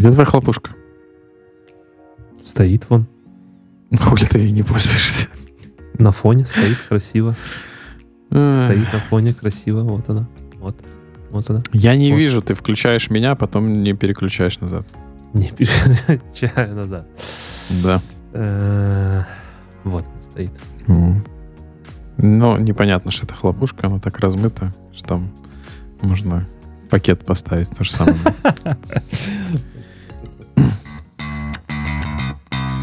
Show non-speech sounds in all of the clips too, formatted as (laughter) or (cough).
Где твоя хлопушка? Стоит вон. Хули ты ей не пользуешься? На фоне стоит красиво. Стоит на фоне красиво. Вот она. Вот. Вот она. Я не Вот. вижу, ты включаешь меня, потом не переключаешь назад. Не переключаю назад. Да. Э, Вот она стоит. Ну, непонятно, что это хлопушка, она так размыта, что там можно пакет поставить, то же самое. (laughs)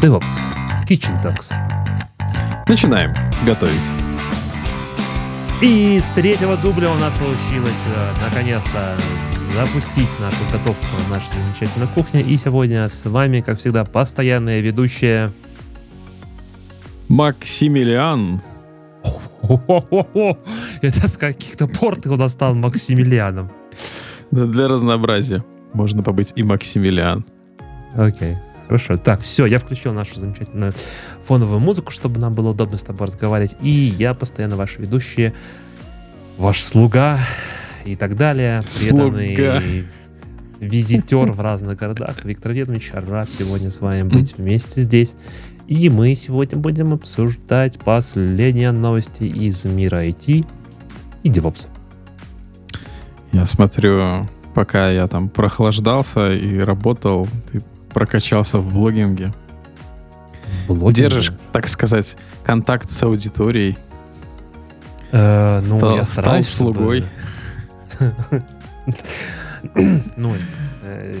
DevOps. Kitchen Talks. Начинаем готовить. И с третьего дубля у нас получилось э, наконец-то запустить нашу готовку на нашей замечательной кухне. И сегодня с вами, как всегда, постоянная ведущая Максимилиан. Это с каких-то пор ты у нас стал Максимилианом. Для разнообразия можно побыть и Максимилиан. Окей. Хорошо. Так, все, я включил нашу замечательную фоновую музыку, чтобы нам было удобно с тобой разговаривать. И я постоянно ваш ведущий, ваш слуга и так далее. Преданный Слуга. визитер в разных городах. Виктор Ведович, рад сегодня с вами быть вместе здесь. И мы сегодня будем обсуждать последние новости из мира IT и DevOps. Я смотрю, пока я там прохлаждался и работал, ты прокачался в блогинге. Блогинг. Держишь, так сказать, контакт с аудиторией. Э, ну, Стал- я стал слугой. ну, э,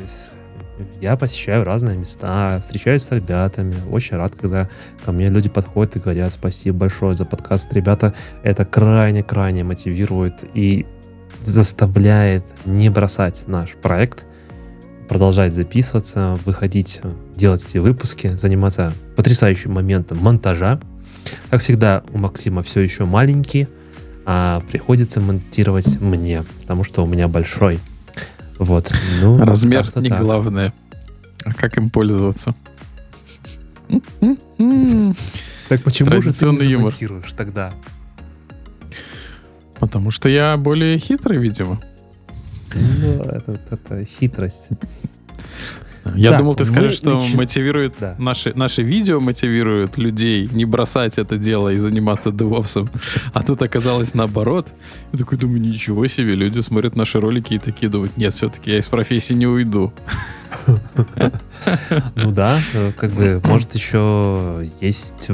я посещаю разные места, встречаюсь с ребятами. Очень рад, когда ко мне люди подходят и говорят спасибо большое за подкаст. Ребята, это крайне-крайне мотивирует и заставляет не бросать наш проект, продолжать записываться, выходить, делать эти выпуски, заниматься потрясающим моментом монтажа. Как всегда, у Максима все еще маленький, а приходится монтировать мне, потому что у меня большой. Вот. Ну, Размер не так. главное. А как им пользоваться? Так почему же ты не юмор. тогда? Потому что я более хитрый, видимо. Ну, это, это хитрость. Я Так, думал, ты скажешь, что начи- мотивирует Да. наши, наши видео мотивируют людей не бросать это дело и заниматься девопсом. А тут оказалось наоборот. Я такой думаю, ничего себе, люди смотрят наши ролики и такие думают, нет, все-таки я из профессии не уйду. Ну да, э, как бы, может, еще есть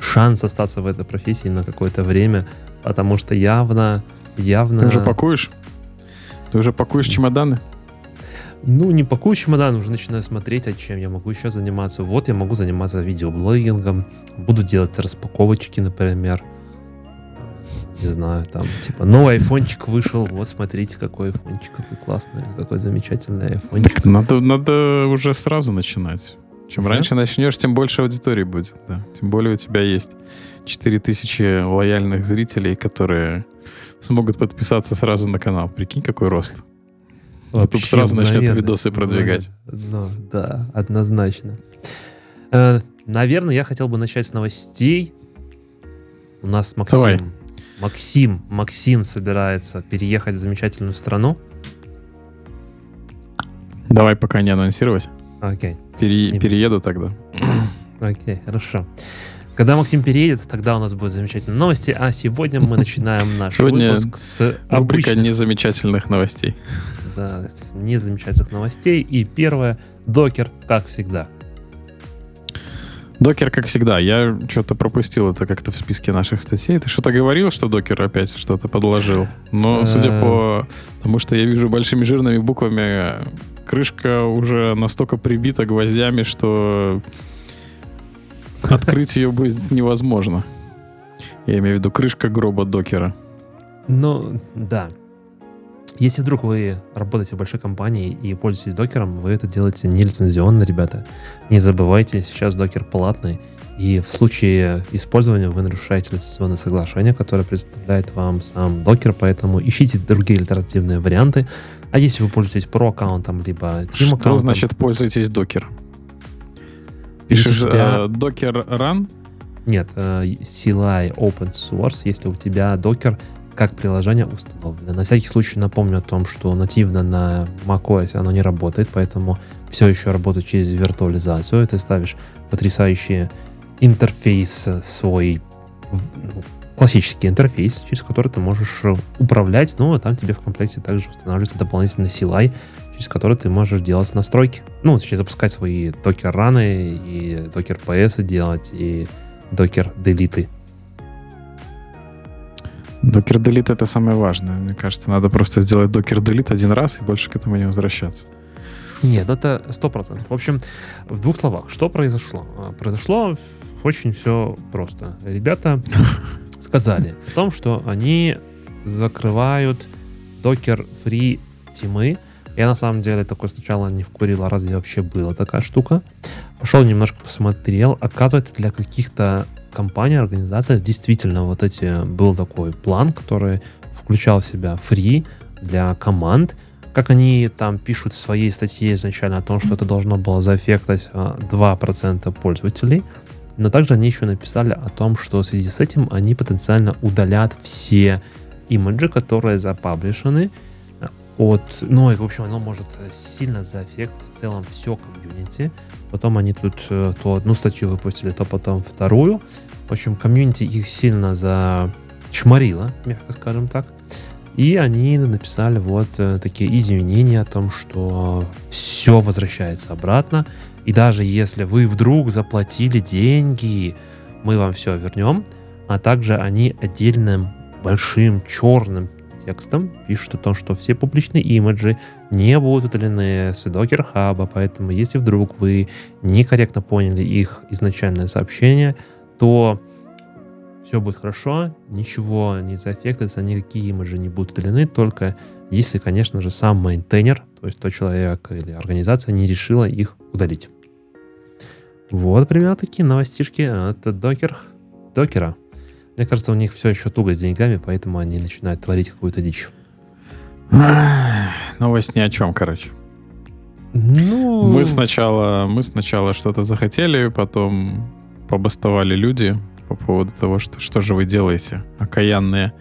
шанс остаться в этой профессии на какое-то время, потому что явно, явно... Ты уже пакуешь? Ты уже пакуешь чемоданы? Ну, не пакую чемодан, уже начинаю смотреть, а чем я могу еще заниматься. Вот я могу заниматься видеоблогингом, буду делать распаковочки, например. Не знаю, там, типа, новый айфончик вышел, вот смотрите, какой айфончик, какой классный, какой замечательный айфончик. Так надо, надо уже сразу начинать. Чем Да? раньше начнешь, тем больше аудитории будет. Да. Тем более у тебя есть 4000 лояльных зрителей, которые смогут подписаться сразу на канал. Прикинь, какой рост. YouTube Вообще сразу начнет мгновенно. видосы продвигать. Ну, да, однозначно. Э, наверное, я хотел бы начать с новостей. У нас Максим. Давай. Максим, Максим собирается переехать в замечательную страну. Давай пока не анонсировать. Окей, Пере- Не- перееду тогда. окей, хорошо. Когда Максим переедет, тогда у нас будут замечательные новости. А сегодня мы начинаем наш Сегодня выпуск с обычных, незамечательных новостей. да, незамечательных новостей. И первое, докер, как всегда. Докер, как всегда, я что-то пропустил это как-то в списке наших статей. Ты что-то говорил, что докер опять что-то подложил? Но судя Э. по тому, что я вижу большими жирными буквами, крышка уже настолько прибита гвоздями, что открыть ее будет невозможно. Я имею в виду крышка гроба докера. Ну, да. Если вдруг вы работаете в большой компании и пользуетесь докером, вы это делаете нелицензионно, ребята. Не забывайте, сейчас докер платный. И в случае использования вы нарушаете лицензионное соглашение, которое представляет вам сам докер, поэтому ищите другие альтернативные варианты. А если вы пользуетесь про аккаунтом либо Team Что аккаунтом, значит пользуйтесь докером? Пишешь тебя- э, докер run? Нет, э, CLI open source, если у тебя докер как приложение установлено. На всякий случай напомню о том, что нативно на macOS оно не работает, поэтому все еще работает через виртуализацию. Ты ставишь потрясающий интерфейс свой, ну, классический интерфейс, через который ты можешь управлять, но там тебе в комплекте также устанавливается дополнительный CLI, через который ты можешь делать настройки. Ну, точнее, запускать свои докер-раны и докер-PS делать, и докер-делиты. Докер делит это самое важное. Мне кажется, надо просто сделать докер делит один раз и больше к этому не возвращаться. Нет, это сто процентов. В общем, в двух словах, что произошло? А, произошло очень все просто. Ребята (laughs) сказали о том, что они закрывают докер фри тимы. Я на самом деле такой сначала не вкурил, а разве вообще была такая штука. Пошел немножко посмотрел. Оказывается, для каких-то компаний, организаций действительно вот эти был такой план, который включал в себя фри для команд. Как они там пишут в своей статье изначально о том, что это должно было заэффектать 2% а, пользователей. Но также они еще написали о том, что в связи с этим они потенциально удалят все имиджи, которые запаблишены от... Ну, и, в общем, оно может сильно заэффектить в целом все комьюнити. Потом они тут э, то одну статью выпустили, то потом вторую. В общем, комьюнити их сильно зачморило, мягко скажем так. И они написали вот э, такие извинения о том, что все возвращается обратно. И даже если вы вдруг заплатили деньги, мы вам все вернем. А также они отдельным большим черным текстом пишут о том, что все публичные имиджи не будут удалены с Docker Hub, поэтому если вдруг вы некорректно поняли их изначальное сообщение, то все будет хорошо, ничего не заэффектится, никакие имиджи не будут удалены, только если, конечно же, сам мейнтейнер, то есть тот человек или организация не решила их удалить. Вот примерно такие новостишки от докер, докера. Мне кажется, у них все еще туго с деньгами, поэтому они начинают творить какую-то дичь. Новость ни о чем, короче. Ну... Мы сначала, мы сначала что-то захотели, потом побастовали люди по поводу того, что, что же вы делаете, окаянные,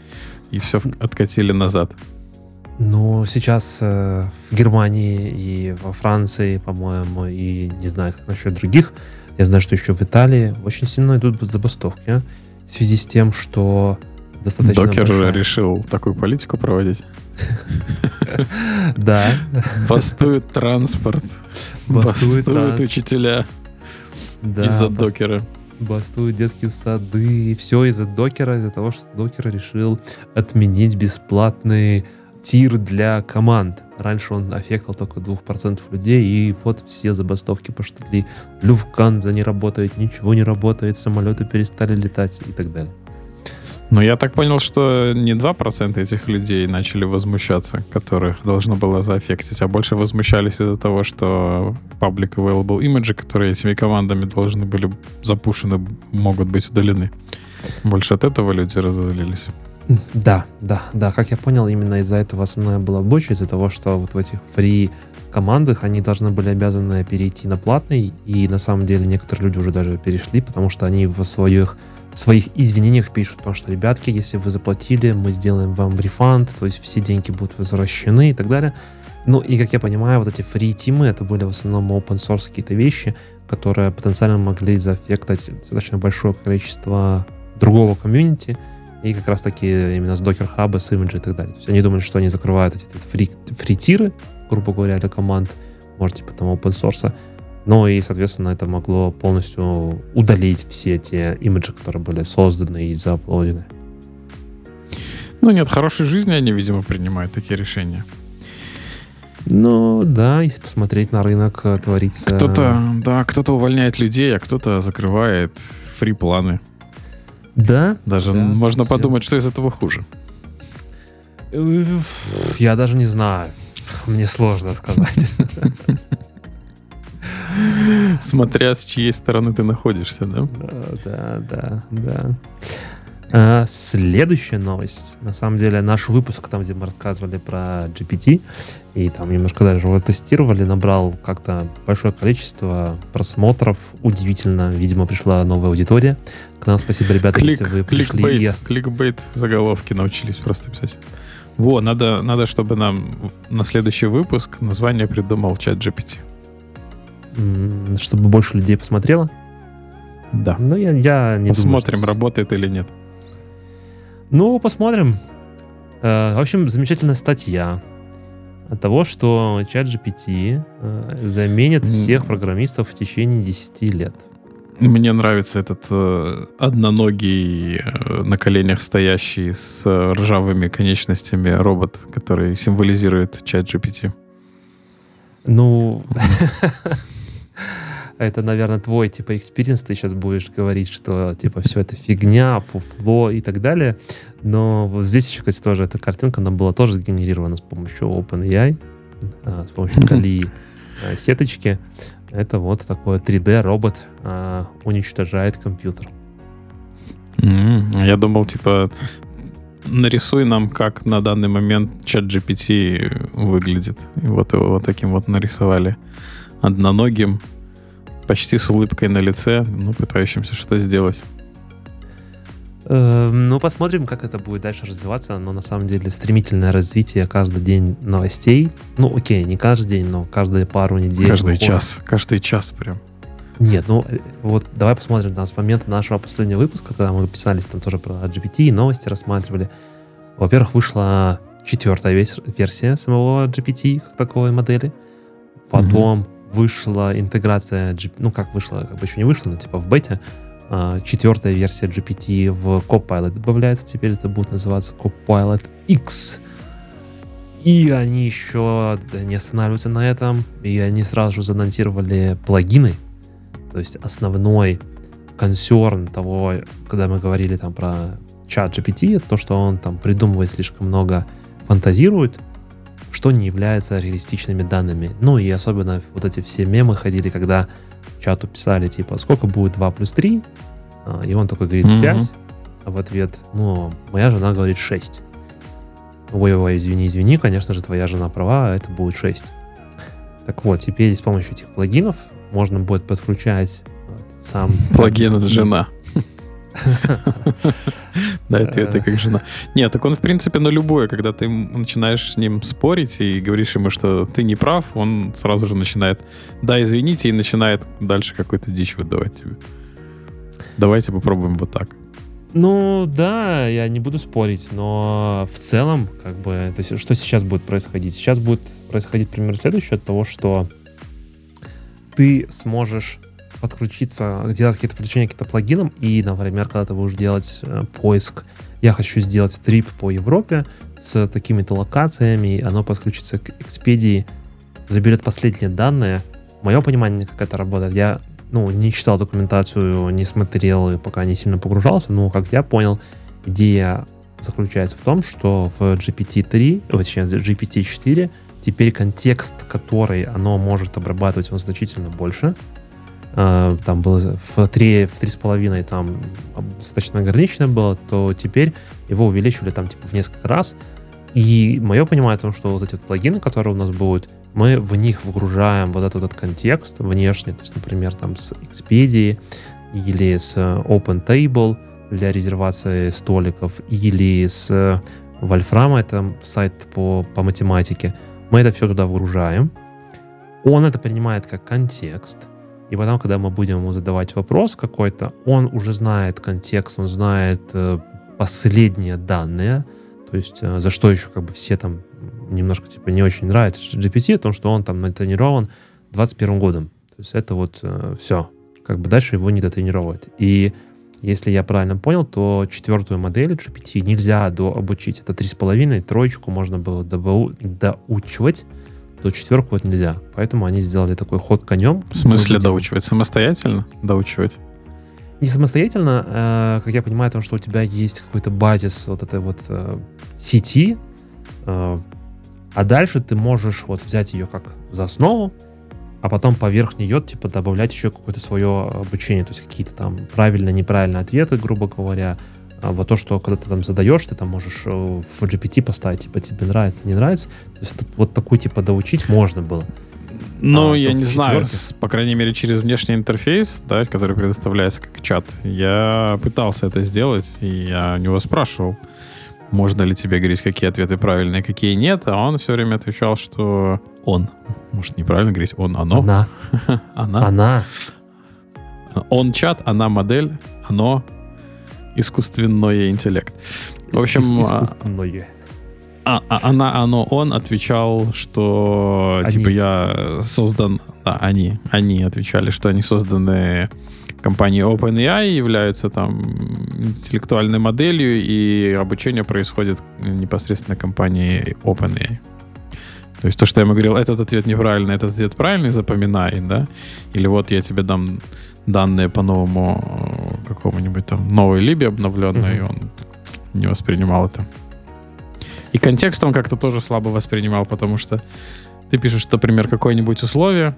и все откатили назад. Ну, сейчас э, в Германии и во Франции, по-моему, и не знаю, как насчет других, я знаю, что еще в Италии очень сильно идут забастовки в связи с тем, что достаточно Докер большая... решил такую политику проводить. Да. Бастует транспорт. Бастуют учителя. Из-за докера. Бастуют детские сады. И все из-за докера, из-за того, что докер решил отменить бесплатный тир для команд. Раньше он аффектил только 2% людей, и вот все забастовки пошли. Люфганза не работает, ничего не работает, самолеты перестали летать и так далее. Но я так понял, что не 2% этих людей начали возмущаться, которых должно было заэффектить, а больше возмущались из-за того, что public available image, которые этими командами должны были запушены, могут быть удалены. Больше от этого люди разозлились. Да, да, да. Как я понял, именно из-за этого основная была боча, из-за того, что вот в этих фри командах они должны были обязаны перейти на платный, и на самом деле некоторые люди уже даже перешли, потому что они в своих в своих извинениях пишут то, что, ребятки, если вы заплатили, мы сделаем вам рефанд, то есть все деньги будут возвращены и так далее. Ну и, как я понимаю, вот эти фри-тимы, это были в основном open source какие-то вещи, которые потенциально могли заэффектать достаточно большое количество другого комьюнити, и как раз таки именно с Docker Hub, с Image и так далее. То есть они думали, что они закрывают эти, эти фри, фритиры, грубо говоря, для команд, может, типа там open source. Но и, соответственно, это могло полностью удалить все те имиджи, которые были созданы и заплодены. Ну нет, хорошей жизни они, видимо, принимают такие решения. Ну, да, если посмотреть на рынок, э, творится... Кто-то, да, кто-то увольняет людей, а кто-то закрывает фри-планы. Да. Даже да, можно все. подумать, что из этого хуже. Я даже не знаю. Мне сложно сказать. Смотря с чьей стороны ты находишься, да? Да, да, да, да. А, следующая новость. На самом деле, наш выпуск, там, где мы рассказывали про GPT, и там немножко даже его тестировали, набрал как-то большое количество просмотров. Удивительно. Видимо, пришла новая аудитория. К нам спасибо, ребята, Клик, если вы пришли кликбейт, и кликбейт заголовки научились просто писать. Во, надо, надо, чтобы нам на следующий выпуск название придумал чат GPT. чтобы больше людей посмотрело. Да. Ну, я, я не Посмотрим, думаю, что... работает или нет. Ну, посмотрим. Э, В общем, замечательная статья от того, что чат GPT э, заменит всех программистов в течение 10 лет. Мне нравится этот э, одноногий, э, на коленях стоящий с э, ржавыми конечностями робот, который символизирует ChatGPT. Ну, (laughs) это, наверное, твой, типа, experience. Ты сейчас будешь говорить, что, типа, все это фигня, фуфло и так далее. Но вот здесь еще, кстати, тоже эта картинка, она была тоже сгенерирована с помощью OpenAI, а, с помощью. DALL-E а, сеточки. Это вот такой 3D-робот а, уничтожает компьютер. А Я думал, типа, нарисуй нам, как на данный момент чат GPT выглядит. И вот его вот таким вот нарисовали. Одноногим, почти с улыбкой на лице, ну, пытающимся что-то сделать. Э, Ну, посмотрим, как это будет дальше развиваться. Но на самом деле стремительное развитие каждый день новостей. Ну, окей, не каждый день, но каждые пару недель. Каждый выходит. час, каждый час прям. Нет, ну э, вот давай посмотрим на с момента нашего последнего выпуска, когда мы писались там тоже про GPT, и новости рассматривали. Во-первых, вышла четвертая версия самого GPT как таковой модели. Потом вышла интеграция, ну как вышла, как бы еще не вышла, но типа в бете. а, Четвертая версия GPT в Copilot добавляется, теперь это будет называться Copilot X. И они еще не останавливаются на этом, и они сразу же заанонсировали плагины, то есть основной консерн того, когда мы говорили там про чат GPT, то, что он там придумывает слишком много, фантазирует, что не является реалистичными данными. Ну и особенно вот эти все мемы ходили, когда чату писали, типа, сколько будет 2 плюс 3, А, и он такой говорит Мгм. 5, а в ответ, ну, моя жена говорит 6. Ой-ой, извини, извини, конечно же, твоя жена права, а это будет 6. Так вот, теперь с помощью этих плагинов можно будет подключать э, сам... Плагин от жена. (laughs) Да, это как жена. Нет, так он, в принципе, на любое, когда ты начинаешь с ним спорить и говоришь ему, что ты не прав, он сразу же начинает, да, извините, и начинает дальше какую-то дичь выдавать тебе. Давайте попробуем вот так. Ну, да, я не буду спорить, но в целом, как бы, то есть, что сейчас будет происходить? Сейчас будет происходить примерно следующее от того, что ты сможешь подключиться, делать какие-то подключения к каким-то плагинам, и, например, когда ты будешь делать э, поиск, я хочу сделать трип по Европе с такими-то локациями, оно подключится к Expedia, заберет последние данные. Мое понимание, как это работает, я ну, не читал документацию, не смотрел и пока не сильно погружался, но, как я понял, идея заключается в том, что в GPT-3, ой, точнее, в GPT-4 теперь контекст, который оно может обрабатывать, он значительно больше. А, Там было в 3, в 3,5 там достаточно ограничено было, то теперь его увеличивали там типа в несколько раз. И мое понимание о том, что вот эти вот плагины, которые у нас будут, мы в них выгружаем вот этот, этот контекст внешний, то есть, например, там с Expedia или с OpenTable для резервации столиков, или с Wolfram, это сайт по, по математике. Мы это все туда выгружаем. Он это принимает как контекст. И потом, когда мы будем ему задавать вопрос какой-то, он уже знает контекст, он знает э, последние данные, то есть э, за что еще как бы все там немножко типа не очень нравится GPT, о том, что он там натренирован 21 годом. То есть это вот э, все. Как бы дальше его не дотренировывают. И если я правильно понял, то четвертую модель GPT нельзя дообучить. Это 3,5, троечку можно было добау- доучивать, то четверку вот нельзя. Поэтому они сделали такой ход конем. В смысле доучивать? Самостоятельно доучивать? не самостоятельно, э, как я понимаю, потому что у тебя есть какой-то базис вот этой вот э, сети, э, а дальше ты можешь вот взять ее как за основу, а потом поверх нее типа добавлять еще какое-то свое обучение, то есть какие-то там правильно-неправильные ответы, грубо говоря, вот то, что когда ты там задаешь, ты там можешь э, в GPT поставить, типа, тебе нравится, не нравится. То есть вот такую, типа, доучить можно было. Ну, А, я не знаю, с- по крайней мере, через внешний интерфейс, да, который предоставляется как чат, я пытался это сделать, и я у него спрашивал, можно ли тебе говорить, какие ответы правильные, какие нет, а он все время отвечал, что он, может, неправильно говорить, он, оно, Она, (laughs) она, она. он чат, она модель, оно искусственное интеллект. В общем, а- искусственное. А, а она, оно, он отвечал, что Они. типа я создан, да, они, они отвечали, что они созданы компанией OpenAI, являются там интеллектуальной моделью, и обучение происходит непосредственно компанией OpenAI. То есть то, что я ему говорил, этот ответ неправильный, этот ответ правильный, запоминай, да? Или вот я тебе дам данные по новому э, какому-нибудь там новой либе обновленной, и Мгм. он не воспринимал это. И контекст он как-то тоже слабо воспринимал, потому что ты пишешь, например, какое-нибудь условие,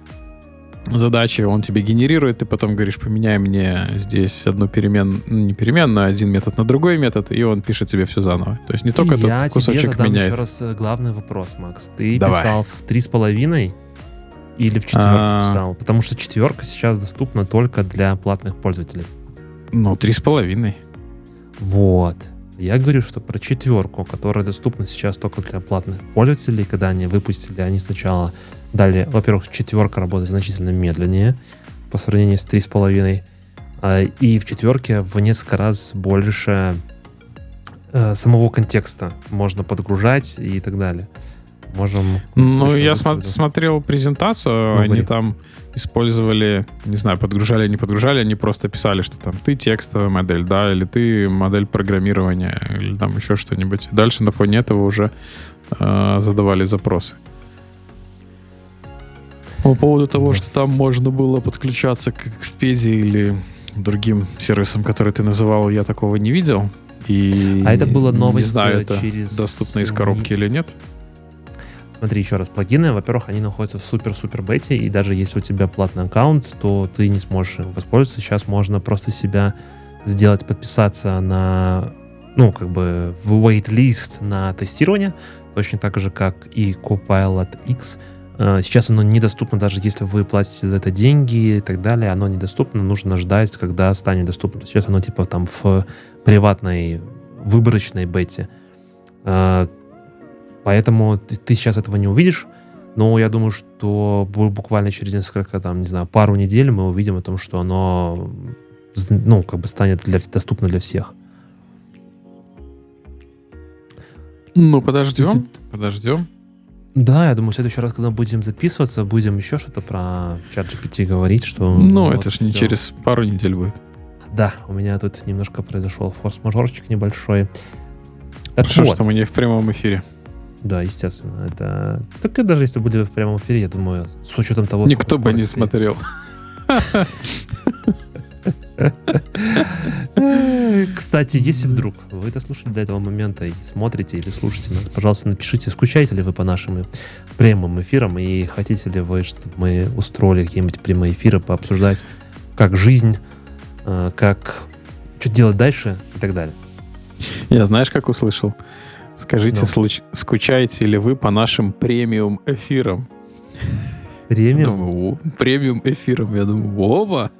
задачи, он тебе генерирует, ты потом говоришь, поменяй мне здесь одну переменную, не переменную, а один метод на другой метод, и он пишет тебе все заново. То есть не только И тот я тебе кусочек задам меняет. еще раз э, главный вопрос, Макс. Ты Давай. писал в три с половиной или в четверке А. писал? Потому что четверка сейчас доступна только для платных пользователей. Ну, три с половиной. Вот. Я говорю, что про четверку, которая доступна сейчас только для платных пользователей, когда они выпустили, они сначала дали, во-первых, четверка работает значительно медленнее по сравнению с 3,5. а, И в четверке в несколько раз больше э, самого контекста можно подгружать и так далее. Можем... Ну, я это- смотрел презентацию, Ну, они там использовали, не знаю, подгружали, не подгружали, они просто писали, что там ты текстовая модель, да, или ты модель программирования, или там еще что-нибудь. Дальше на фоне этого уже э, задавали запросы. По поводу того, что там можно было подключаться к Expedia или другим сервисам, которые ты называл, я такого не видел. И А это была новость, не знаю, э, это через доступно из коробки или нет. Смотри еще раз, плагины, во-первых, они находятся в супер-супер бете, и даже если у тебя платный аккаунт, то ты не сможешь им воспользоваться. Сейчас можно просто себя сделать, подписаться на, ну, как бы в wait-list на тестирование, точно так же, как и Copilot X. Э, Сейчас оно недоступно, даже если вы платите за это деньги и так далее, оно недоступно, нужно ждать, когда станет доступно. Сейчас оно типа там в приватной выборочной бете. Поэтому ты, ты сейчас этого не увидишь, но я думаю, что бу- буквально через несколько, там, не знаю, пару недель мы увидим о том, что оно, ну, как бы станет для, доступно для всех. Ну, подождем, подождем. Да, я думаю, в следующий раз, когда будем записываться, будем еще что-то про чат GPT говорить, что... Ну, вот это ж не через пару недель будет. Да, у меня тут немножко произошел форс-мажорчик небольшой. Так Хорошо, вот, что мы не в прямом эфире. Да, естественно, это... Так и даже если будет в прямом эфире, я думаю, с учетом того... Никто бы не смотрел. Кстати, если вдруг вы дослушали до этого момента и смотрите или слушаете нас, пожалуйста, напишите, скучаете ли вы по нашим прямым эфирам и хотите ли вы, чтобы мы устроили какие-нибудь прямые эфиры, пообсуждать, как жизнь, э, как что делать дальше и так далее. Я знаешь, как услышал? Скажите, Ну. случ- скучаете ли вы по нашим премиум эфирам? Премиум? думаю, «О, премиум эфирам. Я думаю, оба.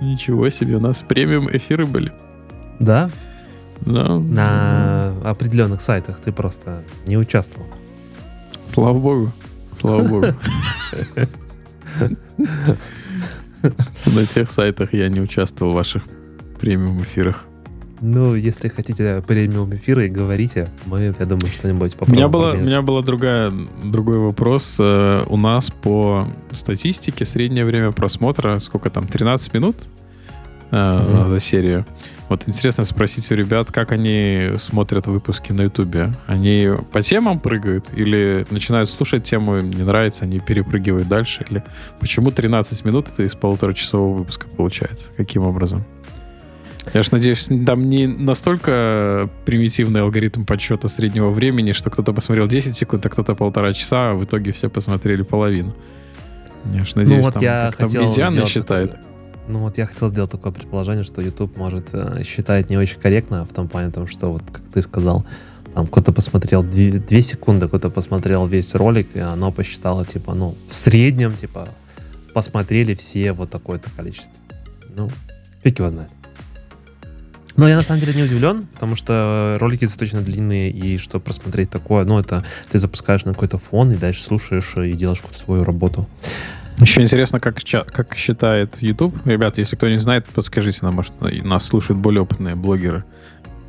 Ничего себе, у нас премиум эфиры были. Да, Да. на определенных сайтах ты просто не участвовал. Слава богу. Слава богу. (laughs) На тех сайтах я не участвовал в ваших премиум эфирах. Ну, если хотите премиум эфиры, говорите, мы, я думаю, что-нибудь У попробуем. меня, была, у меня была другая, другой вопрос. Э, У нас по статистике среднее время просмотра, сколько там, 13 минут Мгм. за серию. Вот интересно спросить у ребят, как они смотрят выпуски на Ютубе. Они по темам прыгают или начинают слушать тему, им не нравится, они перепрыгивают дальше? Или почему 13 минут это из полуторачасового выпуска получается? Каким образом? Я ж надеюсь, там не настолько примитивный алгоритм подсчета среднего времени, что кто-то посмотрел 10 секунд, а кто-то полтора часа, а в итоге все посмотрели половину. Я ж надеюсь, ну вот там я хотел медиана сделать считает. Ну вот я хотел сделать такое предположение, что YouTube может э, считать не очень корректно в том плане, том, что вот как ты сказал, там кто-то посмотрел 2, 2 секунды, кто-то посмотрел весь ролик, и оно посчитало, типа, ну, в среднем, типа, посмотрели все вот такое-то количество. Ну, фиг его знает. Но я на самом деле не удивлен, потому что ролики достаточно длинные, и что просмотреть такое, ну, это ты запускаешь на какой-то фон и дальше слушаешь и делаешь какую-то свою работу. Еще интересно, как, как считает YouTube. Ребят, если кто не знает, подскажите нам, может, нас слушают более опытные блогеры.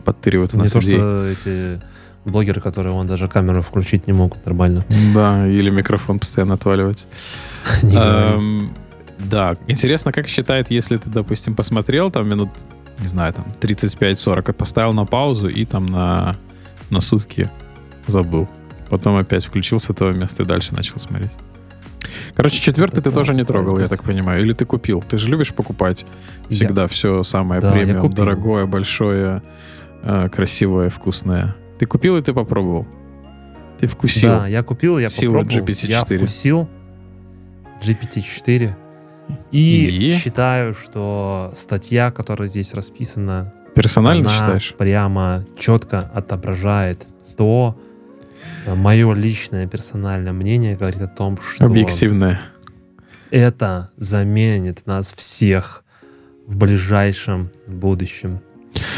Подтыривают у нас Не то, что эти блогеры, которые вон даже камеру включить не могут нормально. Да, или микрофон постоянно отваливать. (laughs) Эм, да, интересно, как считает, если ты, допустим, посмотрел там минут, не знаю, там 35-40, поставил на паузу и там на, на сутки забыл. Потом опять включил с этого места и дальше начал смотреть. Короче, четвертый это ты тоже не трогал, я так понимаю. Или ты купил? Ты же любишь покупать всегда я... все самое да, премиум, дорогое, большое, э, красивое, вкусное. Ты купил и ты попробовал. Ты вкусил. Да, я купил, я попробовал. GPT-4. Я вкусил GPT-4. И, и считаю, что статья, которая здесь расписана, персонально она считаешь? Прямо четко отображает то, мое личное персональное мнение говорит о том, что... Объективное. Это заменит нас всех в ближайшем будущем.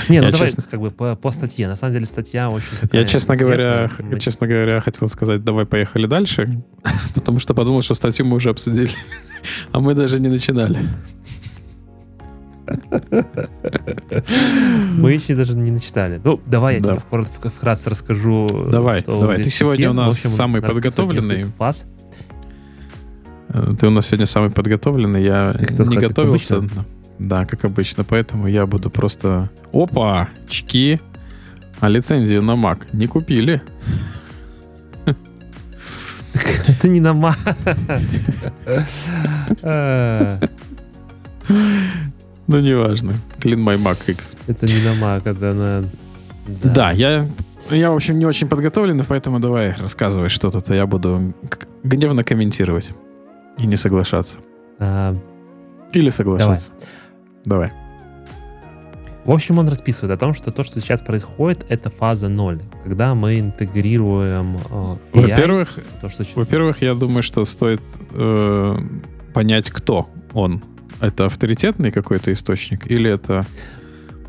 Не, ну я давай честно... как бы по, по статье. На самом деле статья очень такая Я, честно говоря, честно говоря, хотел сказать, давай поехали дальше, (laughs) потому что подумал, что статью мы уже обсудили, а мы даже не начинали. Мы еще даже не начитали. Ну, давай я тебе вкратце расскажу. Давай, давай. Ты сегодня у нас самый подготовленный. Фаз. Э, ты у нас сегодня самый подготовленный. Я не готовился. Да, как обычно. Поэтому я буду просто... Опа! Чки! А лицензию на Mac не купили. (laughs) Это не Mac. (laughs) Ну, неважно. Clean My Mac X. Это не на Mac, это на... Да, да я, я, в общем, не очень подготовлен, поэтому давай рассказывай что тут, а я буду гневно комментировать и не соглашаться. А... Или соглашаться. Давай. давай. В общем, он расписывает о том, что то, что сейчас происходит, это фаза 0, когда мы интегрируем э, AI. Во-первых, то, что... во-первых, я думаю, что стоит э, понять, кто он это авторитетный какой-то источник или это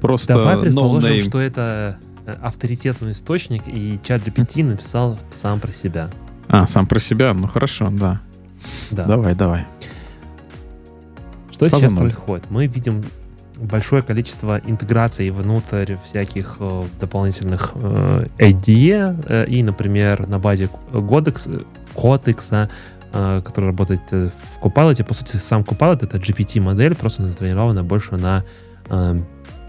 просто Давай предположим, no что это э, авторитетный источник, и чат GPT написал сам про себя. А, сам про себя? Ну хорошо, да. да. Давай, давай. Что Фаза сейчас 0. происходит? Мы видим большое количество интеграций внутрь всяких э, дополнительных э, IDE э, и, например, на базе Codex, Э, который работает в Copilot. По сути, сам Copilot — это GPT-модель, просто натренирована больше на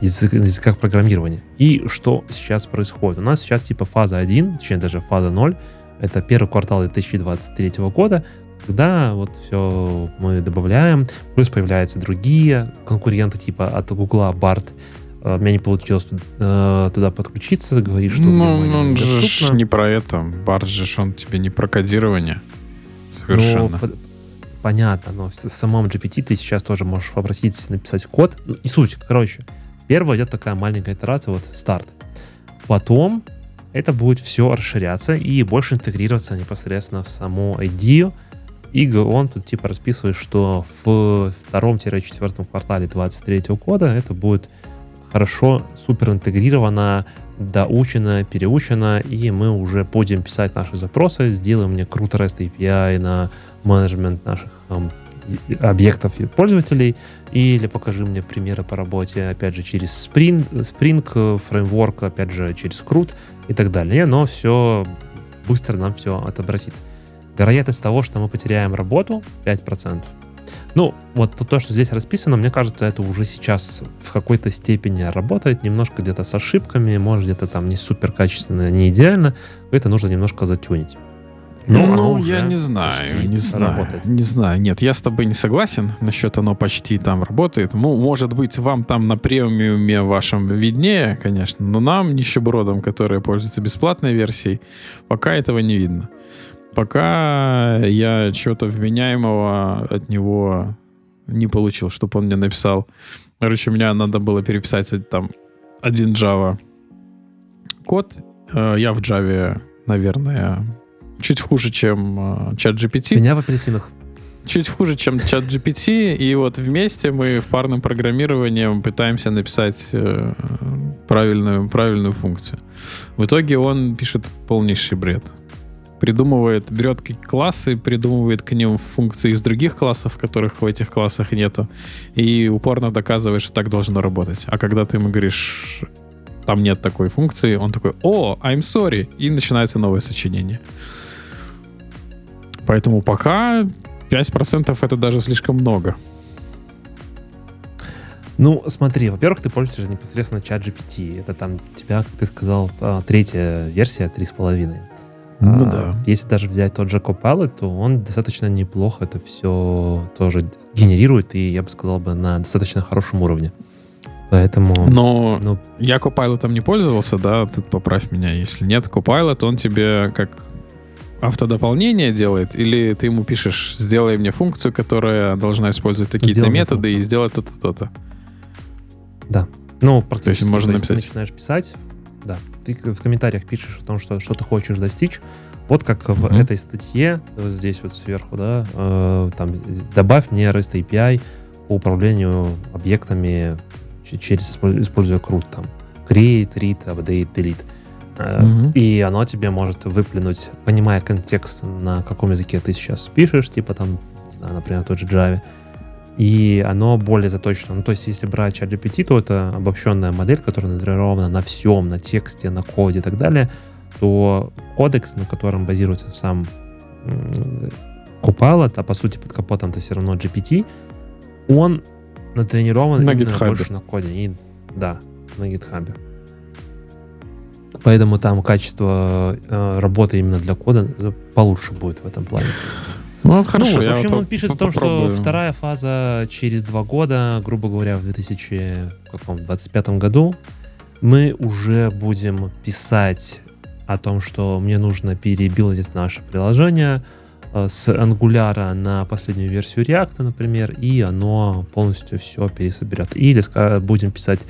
язык, языках программирования. И что сейчас происходит? У нас сейчас типа фаза 1, точнее даже фаза 0, это первый квартал 2023 года, когда вот все мы добавляем, плюс появляются другие конкуренты типа от Гугла Барт, у меня не получилось э, туда подключиться, говорит, что ну, ну, же не про это. Барт же он тебе не про кодирование. Совершенно. Но, понятно, но в самом GPT ты сейчас тоже можешь попросить написать код. Ну, не суть, короче. Первая идет такая маленькая итерация, вот старт. Потом это будет все расширяться и больше интегрироваться непосредственно в саму идею. И он тут типа расписывает, что в втором-четвертом квартале 2023 года это будет хорошо, супер интегрировано доучено, переучено, и мы уже будем писать наши запросы, сделаем мне круто REST API на менеджмент наших там, объектов и пользователей, или покажи мне примеры по работе, опять же, через Spring, Spring фреймворк, опять же, через CRUD и так далее. Но все быстро нам все отобразит. Вероятность того, что мы потеряем работу, 5%. Ну, вот то, что здесь расписано, мне кажется, это уже сейчас в какой-то степени работает, немножко где-то с ошибками, может где-то там не супер качественно, не идеально, это нужно немножко затюнить. Но ну, я не знаю, не знаю, работает. не знаю. Нет, я с тобой не согласен насчет оно почти там работает. Ну, может быть, вам там на премиуме вашем виднее, конечно, но нам, нищебродам, которые пользуются бесплатной версией, пока этого не видно пока я чего-то вменяемого от него не получил, чтобы он мне написал. Короче, мне надо было переписать там один Java код. Э, я в Java, наверное, чуть хуже, чем чат GPT. Свинья в апельсинах чуть хуже, чем чат GPT, и вот вместе мы в парном программировании пытаемся написать э, правильную, правильную функцию. В итоге он пишет полнейший бред. Придумывает, берет классы, придумывает к ним функции из других классов, которых в этих классах нету, и упорно доказывает, что так должно работать. А когда ты ему говоришь, там нет такой функции, он такой, о, I'm sorry, и начинается новое сочинение. Поэтому пока 5% это даже слишком много. Ну, смотри, во-первых, ты пользуешься непосредственно чат GPT. Это там тебя, как ты сказал, а, третья версия, 3,5. Ну а, да. Если даже взять тот же Copilot, то он достаточно неплохо это все тоже генерирует, и я бы сказал бы на достаточно хорошем уровне. Поэтому... Но ну, я Copilot не пользовался, да, тут поправь меня, если нет. Copilot, он тебе как автодополнение делает, или ты ему пишешь, сделай мне функцию, которая должна использовать такие-то методы функцию. и сделать то-то, то-то. Да. Ну, практически. То есть можно написать. Начинаешь писать, да. Ты в комментариях пишешь о том, что, что ты хочешь достичь. Вот как в mm-hmm. этой статье, вот здесь вот сверху, да, э, там добавь мне REST API по управлению объектами через используя CRUD, там create, read, update, delete. Mm-hmm. И оно тебе может выплюнуть, понимая контекст, на каком языке ты сейчас пишешь, типа там, не знаю, например, тот же Java. И оно более заточено. Ну, то есть, если брать ChatGPT, то это обобщенная модель, которая натренирована на всем, на тексте, на коде и так далее, то кодекс, на котором базируется сам Copilot, а по сути под капотом это все равно GPT, он натренирован на именно больше на коде. И, да, на GitHub. Поэтому там качество э, работы именно для кода получше будет в этом плане. Ну, вот хорошо. Ну, вот, в общем, он пишет о том, что вторая фаза через два года, грубо говоря, в 2025 году, мы уже будем писать о том, что мне нужно перебилдить наше приложение э, с Angular на последнюю версию React, например, и оно полностью все пересоберет. Или будем писать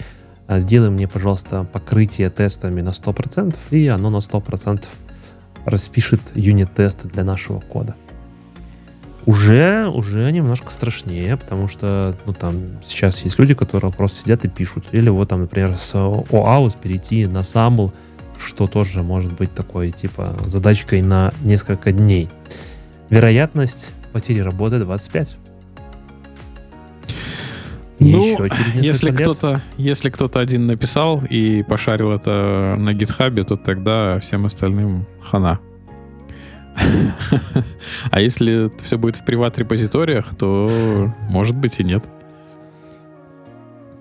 а сделай мне, пожалуйста, покрытие тестами на 100%, и оно на 100% распишет юнит-тесты для нашего кода. Уже, уже немножко страшнее, потому что ну, там сейчас есть люди, которые просто сидят и пишут. Или вот там, например, с OAuth перейти на Sample, что тоже может быть такой, типа, задачкой на несколько дней. Вероятность потери работы 25. Ну, еще через если лет. кто-то, если кто-то один написал и пошарил это на гитхабе, то тогда всем остальным хана. (laughs) А если все будет в private-репозиториях, то может быть и нет.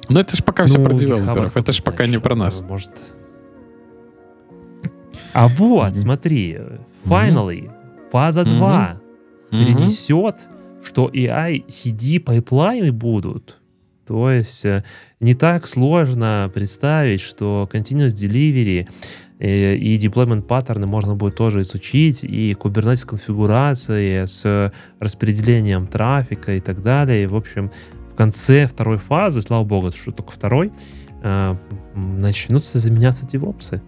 Но это же пока ну, все про девелоперов, это же пока не про нас. Может. А вот, смотри, finally, фаза 2 перенесет, что CI/CD пайплайны будут то есть э, не так сложно представить, что continuous delivery и deployment паттерны можно будет тоже изучить, и Kubernetes конфигурации с распределением трафика и так далее. И, в общем, в конце второй фазы, слава богу, что только второй, э, начнутся заменяться девопсы.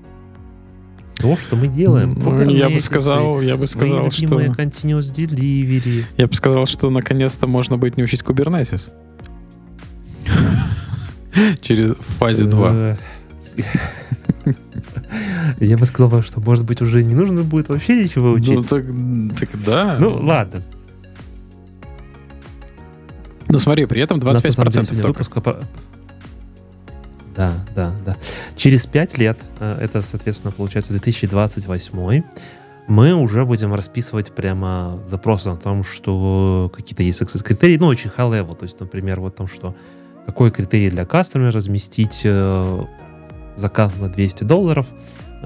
То, что мы делаем. Ну, я бы сказал, я бы сказал, что... continuous delivery. Я бы сказал, что наконец-то можно будет не учить Kubernetes. (laughs) Через фазе 2. (laughs) Я бы сказал, что, может быть, уже не нужно будет вообще ничего учить. Ну, так, так да. Ну, ладно. Ну, смотри, при этом 25% только. Выпуска по... Да, да, да. Через 5 лет, э, это, соответственно, получается 2028, мы уже будем расписывать прямо запросы о том, что какие-то есть success критерии, ну, очень high level, то есть, например, вот там, что какой критерий для кастомера разместить э, заказ на 200 долларов.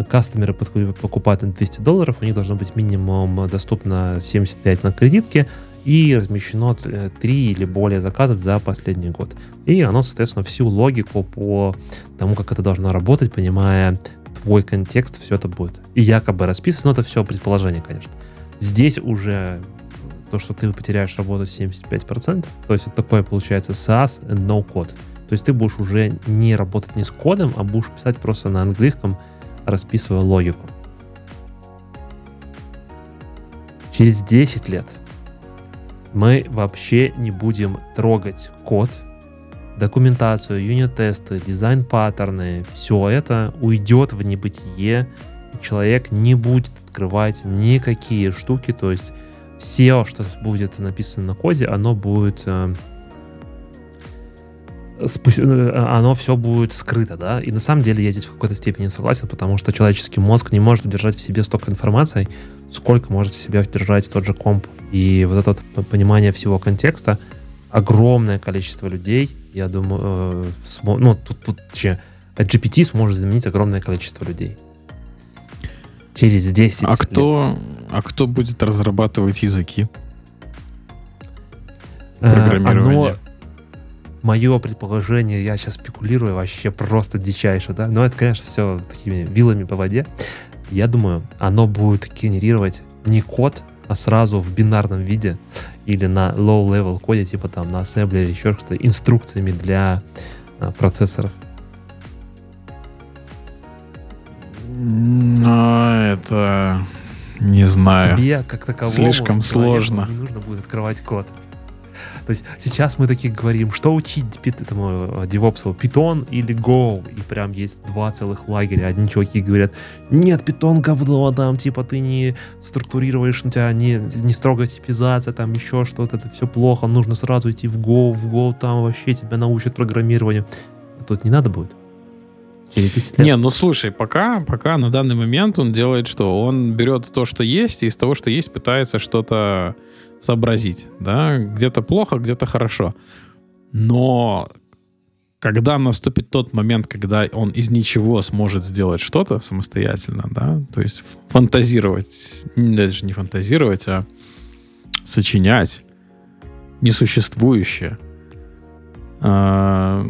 Кастомеры покупают на 200 долларов, у них должно быть минимум доступно 75 на кредитке и размещено 3 э, или более заказов за последний год. И оно, соответственно, всю логику по тому, как это должно работать, понимая твой контекст, все это будет. И якобы расписано, но это все предположение, конечно. Здесь уже то, что ты потеряешь работу 75%. То есть вот такое получается SaaS and no code. То есть ты будешь уже не работать не с кодом, а будешь писать просто на английском, расписывая логику. Через 10 лет мы вообще не будем трогать код, документацию, юнит-тесты, дизайн-паттерны. Все это уйдет в небытие. Человек не будет открывать никакие штуки. То есть все, что будет написано на коде, оно будет э, э, оно все будет скрыто, да, и на самом деле я здесь в какой-то степени согласен, потому что человеческий мозг не может удержать в себе столько информации, сколько может в себе держать тот же комп. И вот это вот понимание всего контекста, огромное количество людей, я думаю, э, смо, ну, тут, тут че, GPT сможет заменить огромное количество людей. Через 10 а лет. Кто, а кто будет разрабатывать языки? Э, Программирование. Оно, мое предположение, я сейчас спекулирую вообще просто дичайше, да, но это, конечно, все такими вилами по воде. Я думаю, оно будет генерировать не код, а сразу в бинарном виде или на low-level коде, типа там на ассемблере, еще что-то, инструкциями для а, процессоров. Но это не знаю. Тебе, как таковому, Слишком сложно. Не нужно будет открывать код. То есть сейчас мы такие говорим, что учить этому девопсу, Python или Go, и прям есть два целых лагеря. Одни чуваки говорят, нет, Python говно, там, типа, ты не структурируешь, у тебя не, не строгая типизация, там, еще что-то, это все плохо, нужно сразу идти в Go, в Go там вообще тебя научат программированию. А тут не надо будет. Через 10 лет. Не, ну слушай, пока, пока на данный момент он делает что? Он берет то, что есть, и из того, что есть, пытается что-то сообразить. Да? Где-то плохо, где-то хорошо. Но когда наступит тот момент, когда он из ничего сможет сделать что-то самостоятельно, да, то есть фантазировать, даже не фантазировать, а сочинять несуществующее, а,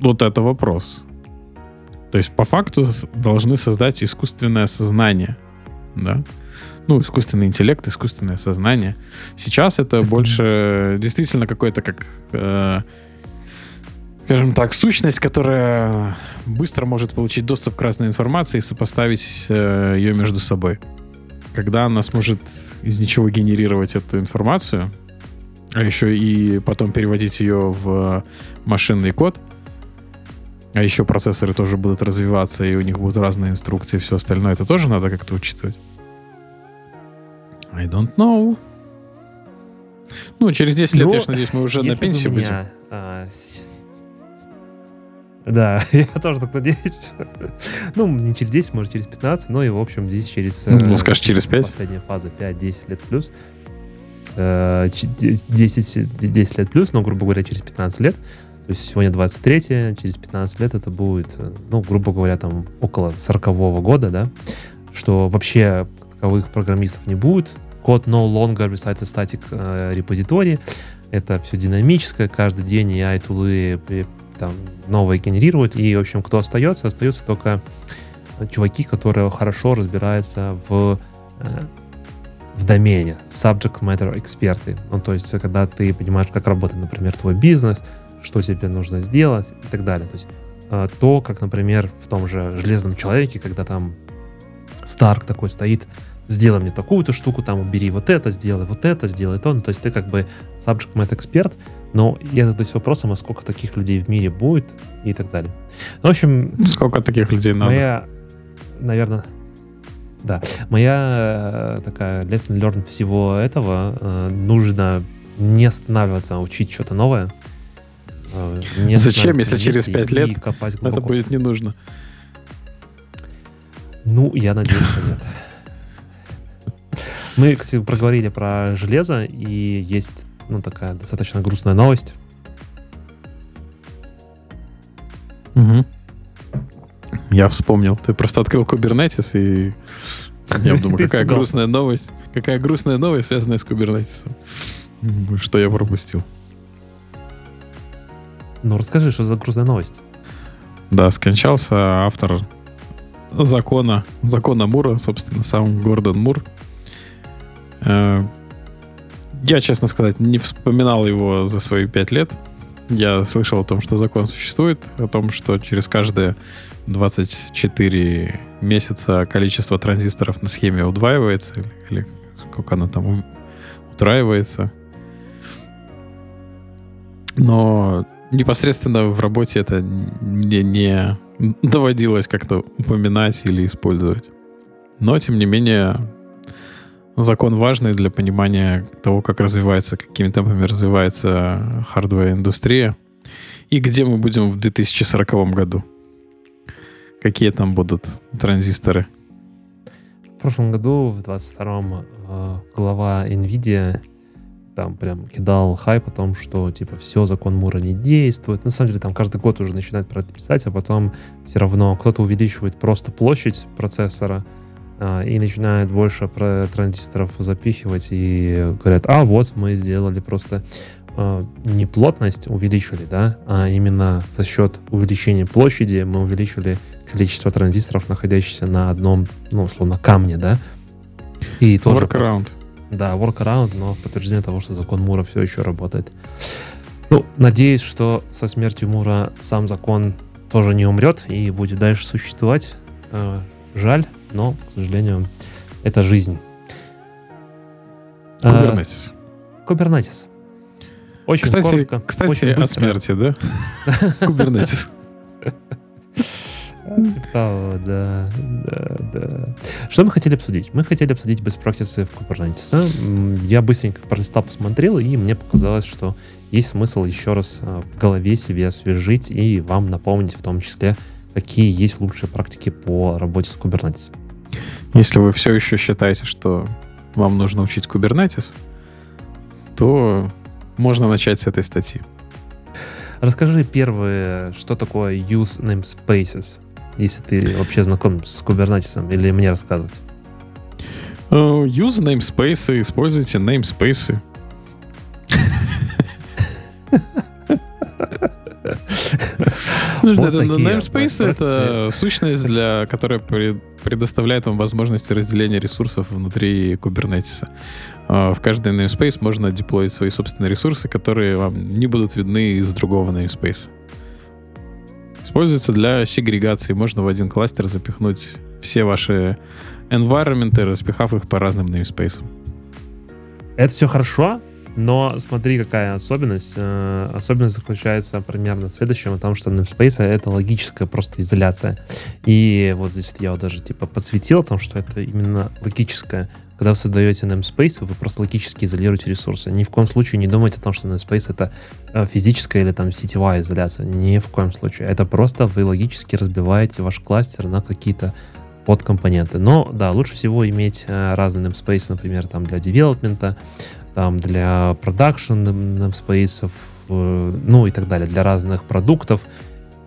вот это вопрос. То есть по факту должны создать искусственное сознание, да, ну, искусственный интеллект, искусственное сознание. Сейчас это больше действительно какой-то как, э, скажем так, сущность, которая быстро может получить доступ к разной информации и сопоставить э, ее между собой. Когда она сможет из ничего генерировать эту информацию, а еще и потом переводить ее в машинный код, а еще процессоры тоже будут развиваться, и у них будут разные инструкции, и все остальное, это тоже надо как-то учитывать. I don't know. Ну, через 10 лет, ну, я ж надеюсь, мы уже на пенсии будем. А, да, (laughs) я тоже так надеюсь. ну, не через 10, может, через 15, но и, в общем, здесь через... Ну, э, скажешь, через 5. Последняя фаза 5-10 лет плюс. 10, э, 10 лет плюс, но, грубо говоря, через 15 лет. То есть сегодня 23 через 15 лет это будет, э, ну, грубо говоря, там около 40 -го года, да, что вообще таковых программистов не будет, код no longer resides a static э, репозиторий. Это все динамическое, каждый день AI тулы там новые генерируют. И, в общем, кто остается, остаются только чуваки, которые хорошо разбираются в э, в домене, в subject matter эксперты. Ну, то есть, когда ты понимаешь, как работает, например, твой бизнес, что тебе нужно сделать и так далее. То есть, э, то, как, например, в том же «Железном человеке», когда там Старк такой стоит, сделай мне такую-то штуку, там убери вот это, сделай вот это, сделай то. Ну, то есть ты как бы subject matter эксперт, но я задаюсь вопросом, а сколько таких людей в мире будет и так далее. Ну, в общем... Сколько таких людей надо? Моя, наверное, да, моя э, такая lesson learned всего этого, э, нужно не останавливаться, а учить что-то новое. Не Зачем, если через пять лет это будет не нужно? Ну, я надеюсь, что нет. Мы, кстати, проговорили про железо, и есть ну, такая достаточно грустная новость. Угу. Я вспомнил. Ты просто открыл Kubernetes и я (laughs) думаю, какая грустная новость. Какая грустная новость, связанная с Kubernetes. Что я пропустил. Ну, расскажи, что за грустная новость. Да, скончался автор закона, закона Мура, собственно, сам Гордон Мур. Э, Я, честно сказать, не вспоминал его за свои пять лет. Я слышал о том, что закон существует, о том, что через каждые 24 месяца количество транзисторов на схеме удваивается, или, или сколько оно там утраивается. Но непосредственно в работе это мне не доводилось как-то упоминать или использовать. Но, тем не менее, закон важный для понимания того, как развивается, какими темпами развивается хардвер-индустрия и где мы будем в 2040 году. Какие там будут транзисторы? В прошлом году, в 22-м, э, глава NVIDIA там прям кидал хайп о том, что типа все, закон Мура не действует. На самом деле там каждый год уже начинает про это писать, а потом все равно кто-то увеличивает просто площадь процессора, а, и начинают больше про транзисторов запихивать и говорят, а вот мы сделали просто а, не плотность увеличили, да, а именно за счет увеличения площади мы увеличили количество транзисторов, находящихся на одном, ну, условно, камне, да. И тоже... Workaround. Да, workaround, но подтверждение того, что закон Мура все еще работает. Ну, надеюсь, что со смертью Мура сам закон тоже не умрет и будет дальше существовать. А, жаль, но, к сожалению, это жизнь. Кубернетис. Кубернетис. Очень кстати, коротко. Кстати, очень о смерти, да? (laughs) Кубернетис. Типа, да, да, да. Что мы хотели обсудить? Мы хотели обсудить без практицы в Kubernetes. Я быстренько пролистал, посмотрел, и мне показалось, что есть смысл еще раз а, в голове себе освежить и вам напомнить в том числе, какие есть лучшие практики по работе с Kubernetes. Если вы все еще считаете, что вам нужно учить Kubernetes, то можно начать с этой статьи. Расскажи первое, что такое use namespaces, если ты вообще знаком с Kubernetes, или мне рассказывать? Uh, use namespaces, используйте namespaces. Вот namespace — это сущность, для которая предоставляет вам возможности разделения ресурсов внутри Kubernetes. А, в каждый namespace можно деплоить свои собственные ресурсы, которые вам не будут видны из другого namespace. Используется для сегрегации. Можно в один кластер запихнуть все ваши environment, распихав их по разным namespace. Это все хорошо, но смотри, какая особенность. Э, особенность заключается примерно в следующем, о том, что namespace — это логическая просто изоляция. И вот здесь вот я вот даже типа подсветил о том, что это именно логическая. Когда вы создаете namespace, вы просто логически изолируете ресурсы. Ни в коем случае не думайте о том, что namespace — это э, физическая или там сетевая изоляция. Ни в коем случае. Это просто вы логически разбиваете ваш кластер на какие-то подкомпоненты. Но да, лучше всего иметь э, разные namespace, например, там для девелопмента, там для продакшн namespace, ну и так далее, для разных продуктов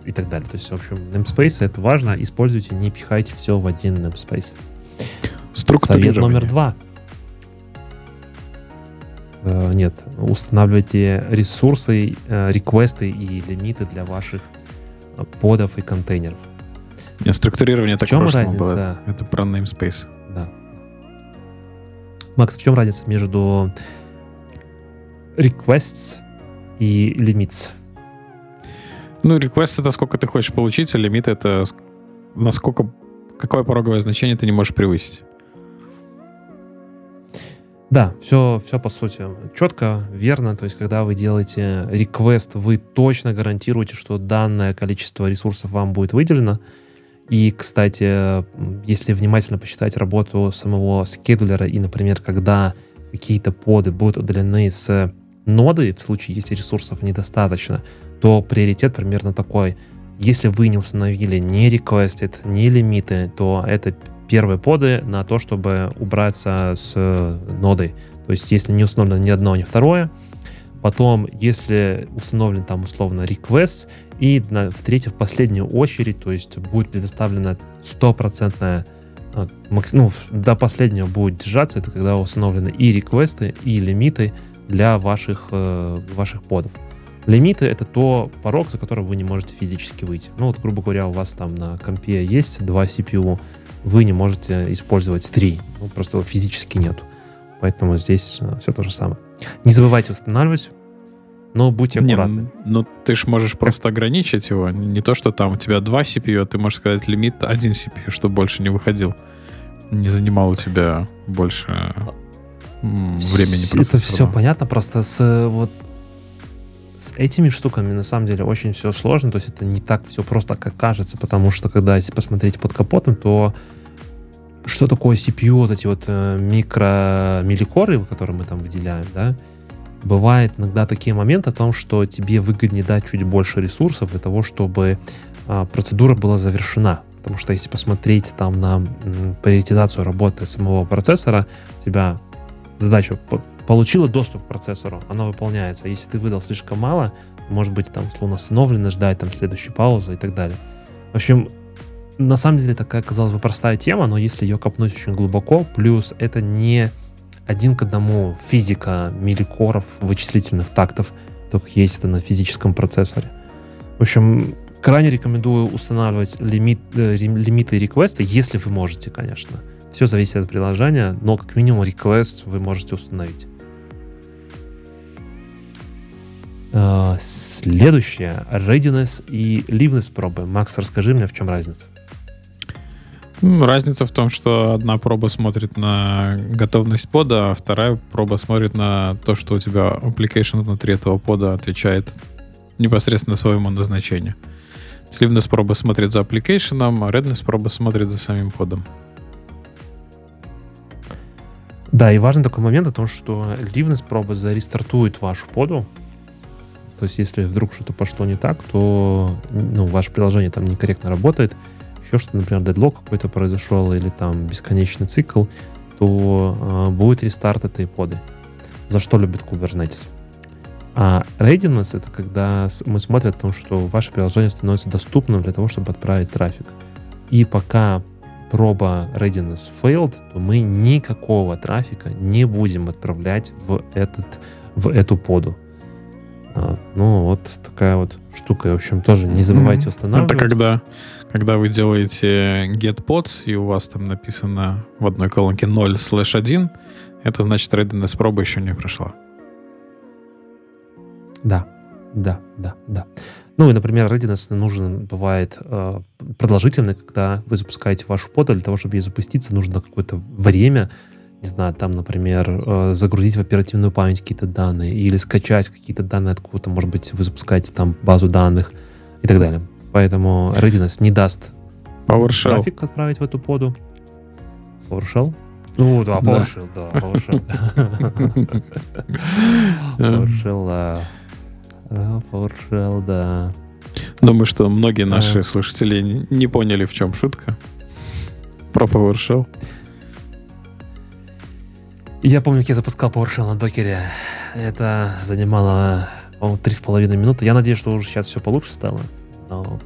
и так далее. То есть, в общем, namespace это важно, используйте, не пихайте все в один namespace. Совет номер два. Uh, нет, устанавливайте ресурсы, uh, реквесты и лимиты для ваших uh, подов и контейнеров. Нет, структурирование так в чем разница? Было. Это про namespace. Да. Макс, в чем разница между requests и limits. Ну, request это сколько ты хочешь получить, а лимит это насколько, какое пороговое значение ты не можешь превысить. Да, все, все по сути четко, верно. То есть, когда вы делаете request, вы точно гарантируете, что данное количество ресурсов вам будет выделено. И, кстати, если внимательно посчитать работу самого скедулера и, например, когда какие-то поды будут удалены с ноды, в случае, если ресурсов недостаточно, то приоритет примерно такой. Если вы не установили ни requested, ни лимиты, то это первые поды на то, чтобы убраться с нодой. То есть, если не установлено ни одно, ни второе, потом, если установлен там условно request, и на, в третью, в последнюю очередь, то есть будет предоставлена стопроцентная а, ну, до последнего будет держаться, это когда установлены и реквесты, и лимиты, для ваших, э, ваших подов. Лимиты — это то порог, за который вы не можете физически выйти. Ну вот, грубо говоря, у вас там на компе есть два CPU, вы не можете использовать три, ну, просто его физически нету. Поэтому здесь э, все то же самое. Не забывайте устанавливать, но будьте аккуратны. Не, ну, ты ж можешь просто ограничить его. Не то, что там у тебя два CPU, а ты можешь сказать лимит один CPU, чтобы больше не выходил. Не занимал у тебя больше времени. Это все понятно, просто с вот с этими штуками на самом деле очень все сложно, то есть это не так все просто, как кажется, потому что когда если посмотреть под капотом, то что такое CPU, вот эти вот э, микро милликоры, которые мы там выделяем, да, бывает иногда такие моменты о том, что тебе выгоднее дать чуть больше ресурсов для того, чтобы а, процедура была завершена. Потому что если посмотреть там на приоритизацию работы самого процессора, у тебя задача получила доступ к процессору, она выполняется. Если ты выдал слишком мало, может быть, там, словно установлено, ждать там следующей паузы и так далее. В общем, на самом деле такая, казалось бы, простая тема, но если ее копнуть очень глубоко, плюс это не один к одному физика милликоров вычислительных тактов, только есть это на физическом процессоре. В общем, крайне рекомендую устанавливать лимит, э, лимиты реквеста, если вы можете, конечно. Все зависит от приложения, но как минимум request вы можете установить. Следующее. Readiness и liveness пробы. Макс, расскажи мне, в чем разница? Разница в том, что одна проба смотрит на готовность пода, а вторая проба смотрит на то, что у тебя application внутри этого пода отвечает непосредственно своему назначению. Liveness проба смотрит за application, а readiness проба смотрит за самим подом. Да, и важный такой момент о том, что liveness проба зарестартует вашу поду. То есть, если вдруг что-то пошло не так, то ну, ваше приложение там некорректно работает, еще что, например, дедлог какой-то произошел или там бесконечный цикл, то э, будет рестарт этой поды. За что любит Kubernetes? А readiness — это когда мы смотрим о том, что ваше приложение становится доступным для того, чтобы отправить трафик. И пока проба readiness failed, то мы никакого трафика не будем отправлять в, этот, в эту поду. А, ну, вот такая вот штука. В общем, тоже не забывайте устанавливать. Это когда, когда вы делаете get pods, и у вас там написано в одной колонке 0 слэш 1, это значит readiness проба еще не прошла. Да, да, да, да. Ну и, например, readiness нужен бывает э, продолжительный, когда вы запускаете вашу поду, для того, чтобы ей запуститься, нужно какое-то время, не знаю, там, например, э, загрузить в оперативную память какие-то данные или скачать какие-то данные откуда-то, может быть, вы запускаете там базу данных и так далее. Поэтому Readiness не даст PowerShell. трафик отправить в эту поду. PowerShell? Ну, да, PowerShell, да, PowerShell. (laughs) (laughs) PowerShell, да. PowerShell, да. Думаю, что многие наши слушатели не поняли, в чем шутка про PowerShell. Я помню, как я запускал PowerShell на докере. Это занимало, по-моему, три с половиной минуты. Я надеюсь, что уже сейчас все получше стало. Но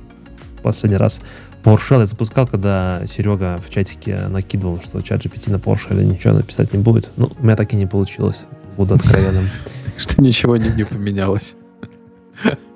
последний раз PowerShell я запускал, когда Серега в чатике накидывал, что чат GPT на PowerShell ничего написать не будет. Ну, у меня так и не получилось. Буду откровенным. (laughs) Что ничего не поменялось. (laughs)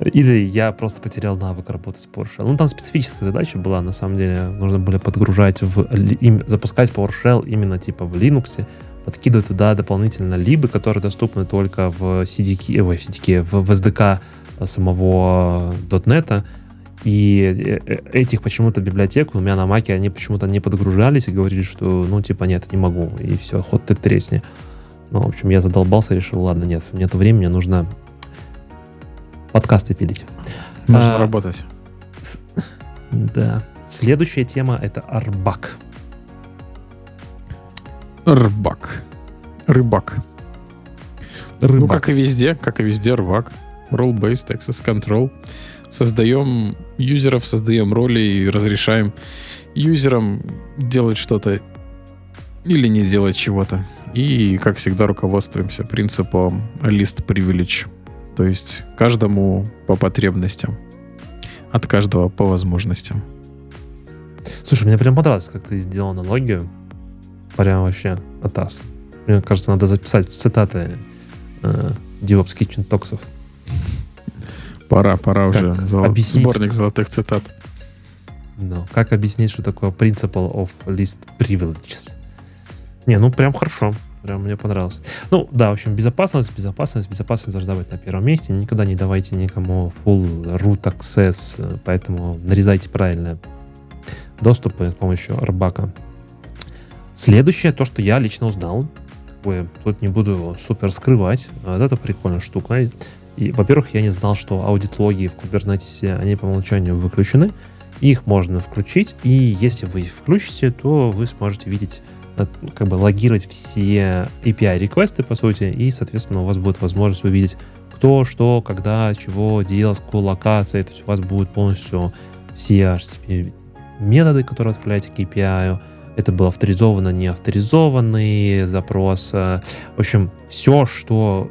Или я просто потерял навык работы с PowerShell. Ну, там специфическая задача была, на самом деле. Нужно было подгружать, в, им, запускать PowerShell именно типа в Linux, подкидывать туда дополнительно либы, которые доступны только в CDK, в, CDK, в, в SDK самого .NET. И э, э, этих почему-то библиотек у меня на маке, они почему-то не подгружались и говорили, что, ну, типа, нет, не могу. И все, ход ты тресни. Ну, в общем, я задолбался, решил, ладно, нет, нет времени, нужно подкасты пилить. Нужно а, работать. С, да. Следующая тема это Арбак. Рыбак. Рыбак. Рыбак. Ну, как и везде, как и везде, рыбак. Role-based access control. Создаем юзеров, создаем роли и разрешаем юзерам делать что-то или не делать чего-то. И, как всегда, руководствуемся принципом list privilege. То есть каждому по потребностям. От каждого по возможностям. Слушай, мне прям понравилось, как ты сделал аналогию. Прям вообще атас. Мне кажется, надо записать цитаты э, DevOps Kitchen Talks'ов. Пора, пора как уже. Золот... Объяснить... Сборник золотых цитат. No. Как объяснить, что такое principle of least privileges? Не, ну прям хорошо. Прям мне понравилось. Ну, да, в общем, безопасность, безопасность, безопасность должна быть на первом месте. Никогда не давайте никому full root access, поэтому нарезайте правильно доступы с помощью рбака. Следующее, то, что я лично узнал, тут не буду супер скрывать, вот это прикольная штука. И, во-первых, я не знал, что аудитлоги в Kubernetes, они по умолчанию выключены. Их можно включить, и если вы их включите, то вы сможете видеть как бы логировать все API-реквесты, по сути, и, соответственно, у вас будет возможность увидеть, кто, что, когда, чего делал, с какой локацией, то есть у вас будет полностью все HTTP методы, которые отправляете к API, это был авторизованно, не авторизованный запрос. В общем, все, что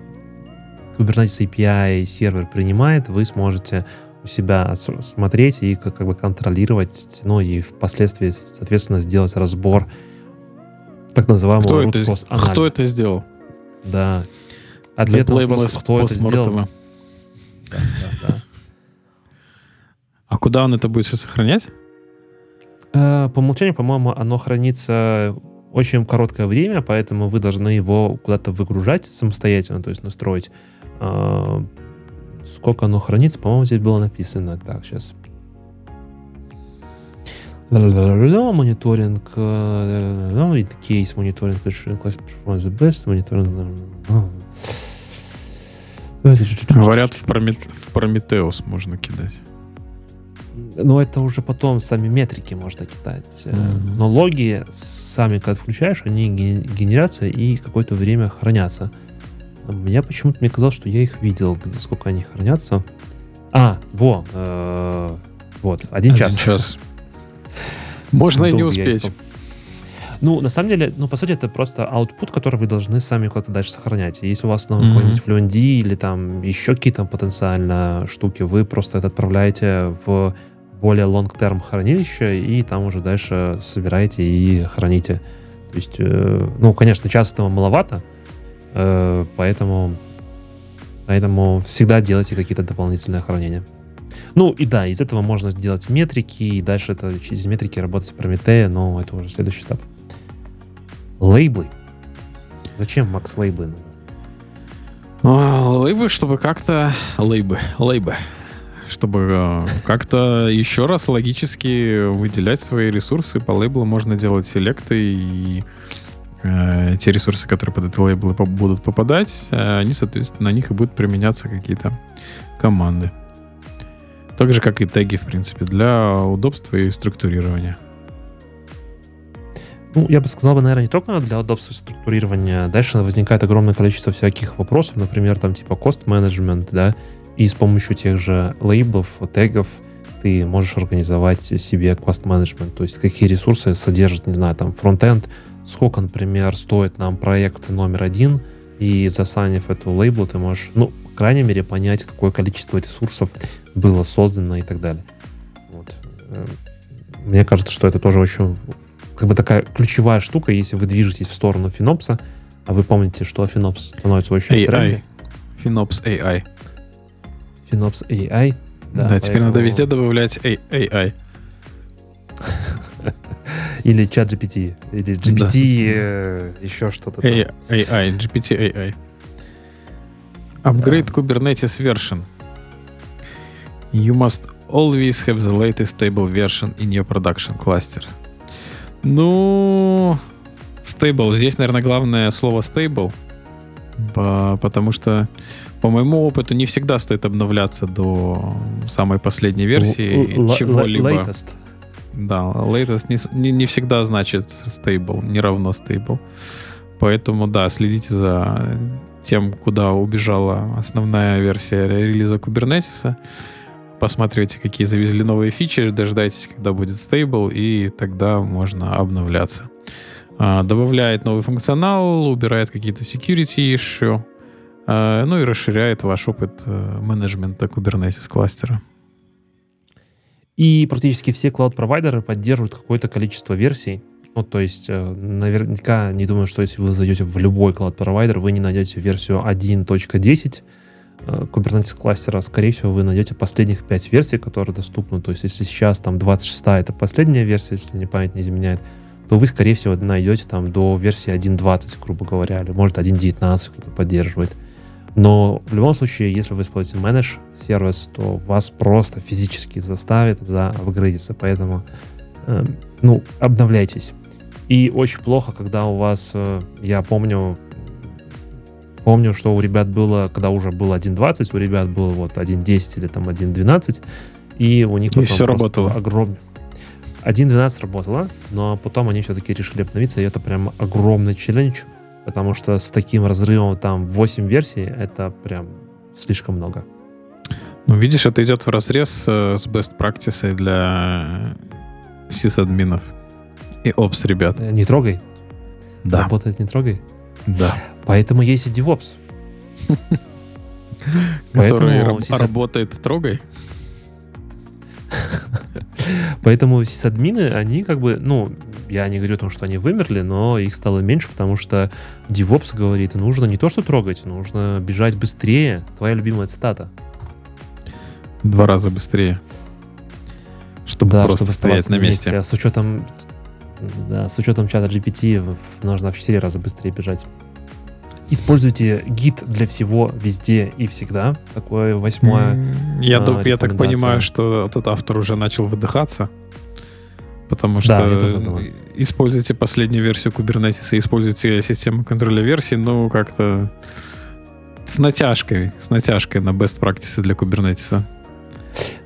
Kubernetes API сервер принимает, вы сможете у себя смотреть и как, как бы контролировать, ну и впоследствии, соответственно, сделать разбор так называемого кто root это, анализа. Кто это сделал? Да. Ответ на вопрос, кто это сделал. Да, да, да. А куда он это будет все сохранять? Э, по умолчанию, по-моему, оно хранится очень короткое время, поэтому вы должны его куда-то выгружать самостоятельно, то есть настроить. Э, сколько оно хранится, по-моему, здесь было написано. Так, сейчас мониторинг, кейс мониторинг, класс performance the best, мониторинг. Говорят, в, Промет... в Прометеус можно кидать. Но это уже потом сами метрики можно кидать. Mm-hmm. Но логи сами, когда включаешь, они генерятся и какое-то время хранятся. Меня почему-то мне казалось, что я их видел, сколько они хранятся. А, во, э, вот, один, один час. час. (laughs) Можно и не успеть. Ну, на самом деле, ну, по сути, это просто output, который вы должны сами куда-то дальше сохранять. Если у вас ну, mm-hmm. какой-нибудь Fluentd или там еще какие-то потенциально штуки, вы просто это отправляете в более long-term хранилище и там уже дальше собираете и храните. То есть, э, ну, конечно, часто этого маловато, э, поэтому, поэтому всегда делайте какие-то дополнительные хранения. Ну и да, из этого можно сделать метрики, и дальше это через метрики работать в Прометея, но это уже следующий этап. Лейблы. Зачем Макс лейблы? А, лейбы, чтобы как-то... Лейбы, лейбы. Чтобы э, как-то еще раз логически выделять свои ресурсы. По лейблу можно делать селекты и э, те ресурсы, которые под эти лейблы будут попадать, э, они, соответственно, на них и будут применяться какие-то команды. Так же, как и теги, в принципе, для удобства и структурирования. Ну, я бы сказал, наверное, не только для удобства структурирования. Дальше возникает огромное количество всяких вопросов, например, там типа management, да, и с помощью тех же лейблов, тегов ты можешь организовать себе management, то есть какие ресурсы содержит, не знаю, там фронтенд, сколько, например, стоит нам проект номер один, и засанив эту лейблу, ты можешь, ну, крайней мере, понять, какое количество ресурсов было создано и так далее. Вот. Э, мне кажется, что это тоже очень как бы такая ключевая штука, если вы движетесь в сторону Финопса, а вы помните, что Финопс становится очень AI. в тренде. Финопс AI. Финопс AI. Да, да поэтому... теперь надо везде добавлять AI. (laughs) Или чат GPT, или GPT, да. э, еще что-то. AI, AI, GPT AI. Upgrade. Kubernetes version. You must always have the latest stable version in your production cluster. Ну, stable. Здесь, наверное, главное слово stable, потому что, по моему опыту, не всегда стоит обновляться до самой последней версии L- чего-либо. Latest. Да, latest не, не, не всегда значит stable, не равно stable. Поэтому, да, следите за тем, куда убежала основная версия релиза Kubernetes посматривайте, какие завезли новые фичи, дождайтесь, когда будет стейбл, и тогда можно обновляться. А, добавляет новый функционал, убирает какие-то security issue, а, ну и расширяет ваш опыт э, менеджмента Kubernetes кластера. И практически все клауд-провайдеры поддерживают какое-то количество версий. Ну, то есть, э, наверняка не думаю, что если вы зайдете в любой клауд-провайдер, вы не найдете версию 1.10, Э, Kubernetes кластера, скорее всего, вы найдете последних 5 версий, которые доступны. То есть, если сейчас там 26 это последняя версия, если не память не изменяет, то вы, скорее всего, найдете там до версии 1.20, грубо говоря, или может 1.19 кто-то поддерживает. Но в любом случае, если вы используете Manage сервис, то вас просто физически заставит заапгрейдиться. Поэтому, э, ну, обновляйтесь. И очень плохо, когда у вас, э, я помню, помню, что у ребят было, когда уже был 1.20, у ребят был вот 1.10 или там 1.12, и у них и все работало. огромный 1.12 работало, но потом они все-таки решили обновиться, и это прям огромный челлендж, потому что с таким разрывом там 8 версий, это прям слишком много. Ну, видишь, это идет в разрез э, с best practice для сисадминов и опс ребят. Не трогай. Да. Работает не трогай. Да. Поэтому есть и DevOps. (laughs) Который работает трогай. (laughs) Поэтому сисадмины, они как бы, ну, я не говорю о том, что они вымерли, но их стало меньше, потому что DevOps говорит, нужно не то, что трогать, нужно бежать быстрее. Твоя любимая цитата. Два раза быстрее. Чтобы да, просто чтобы стоять на месте. месте. А с учетом, да, с учетом чата GPT нужно в 4 раза быстрее бежать. Используйте гид для всего везде и всегда. Такое восьмое. Я, а, я так понимаю, что тот автор уже начал выдыхаться. Потому что да, используйте последнюю версию Kubernetes и используйте систему контроля версий, ну, как-то с натяжкой, с натяжкой на best practices для Kubernetes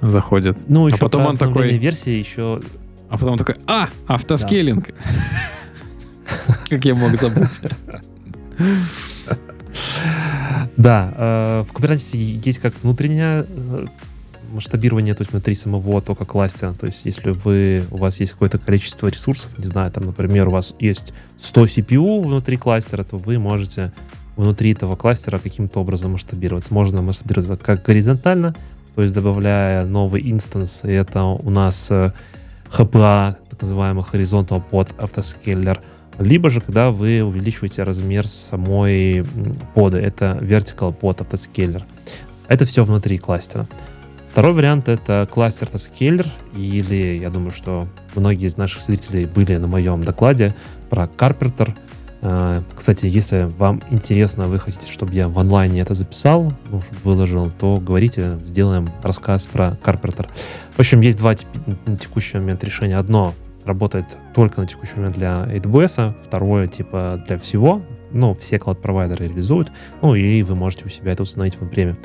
заходит. Ну, еще а потом он такой... версии еще... А потом такой, а, автоскейлинг. (laughs) Как я мог забыть. Да, э, в Kubernetes есть как внутреннее э, масштабирование, то есть внутри самого тока кластера. То есть если вы, у вас есть какое-то количество ресурсов, не знаю, там, например, у вас есть 100 CPU внутри кластера, то вы можете внутри этого кластера каким-то образом масштабироваться. Можно масштабироваться как горизонтально, то есть добавляя новый инстанс, и это у нас HPA, э, так называемый Horizontal Pod Autoscaler, либо же, когда вы увеличиваете размер самой пода, это Vertical Pod Autoscaler. Это все внутри кластера. Второй вариант это кластер Autoscaler, или я думаю, что многие из наших зрителей были на моем докладе про Carpenter. А, кстати, если вам интересно, вы хотите, чтобы я в онлайне это записал, выложил, то говорите, сделаем рассказ про Carpenter. В общем, есть два на текущий момент решения. Одно работает только на текущий момент для AWS, второе типа для всего, ну, все клауд-провайдеры реализуют, ну, и вы можете у себя это установить в время.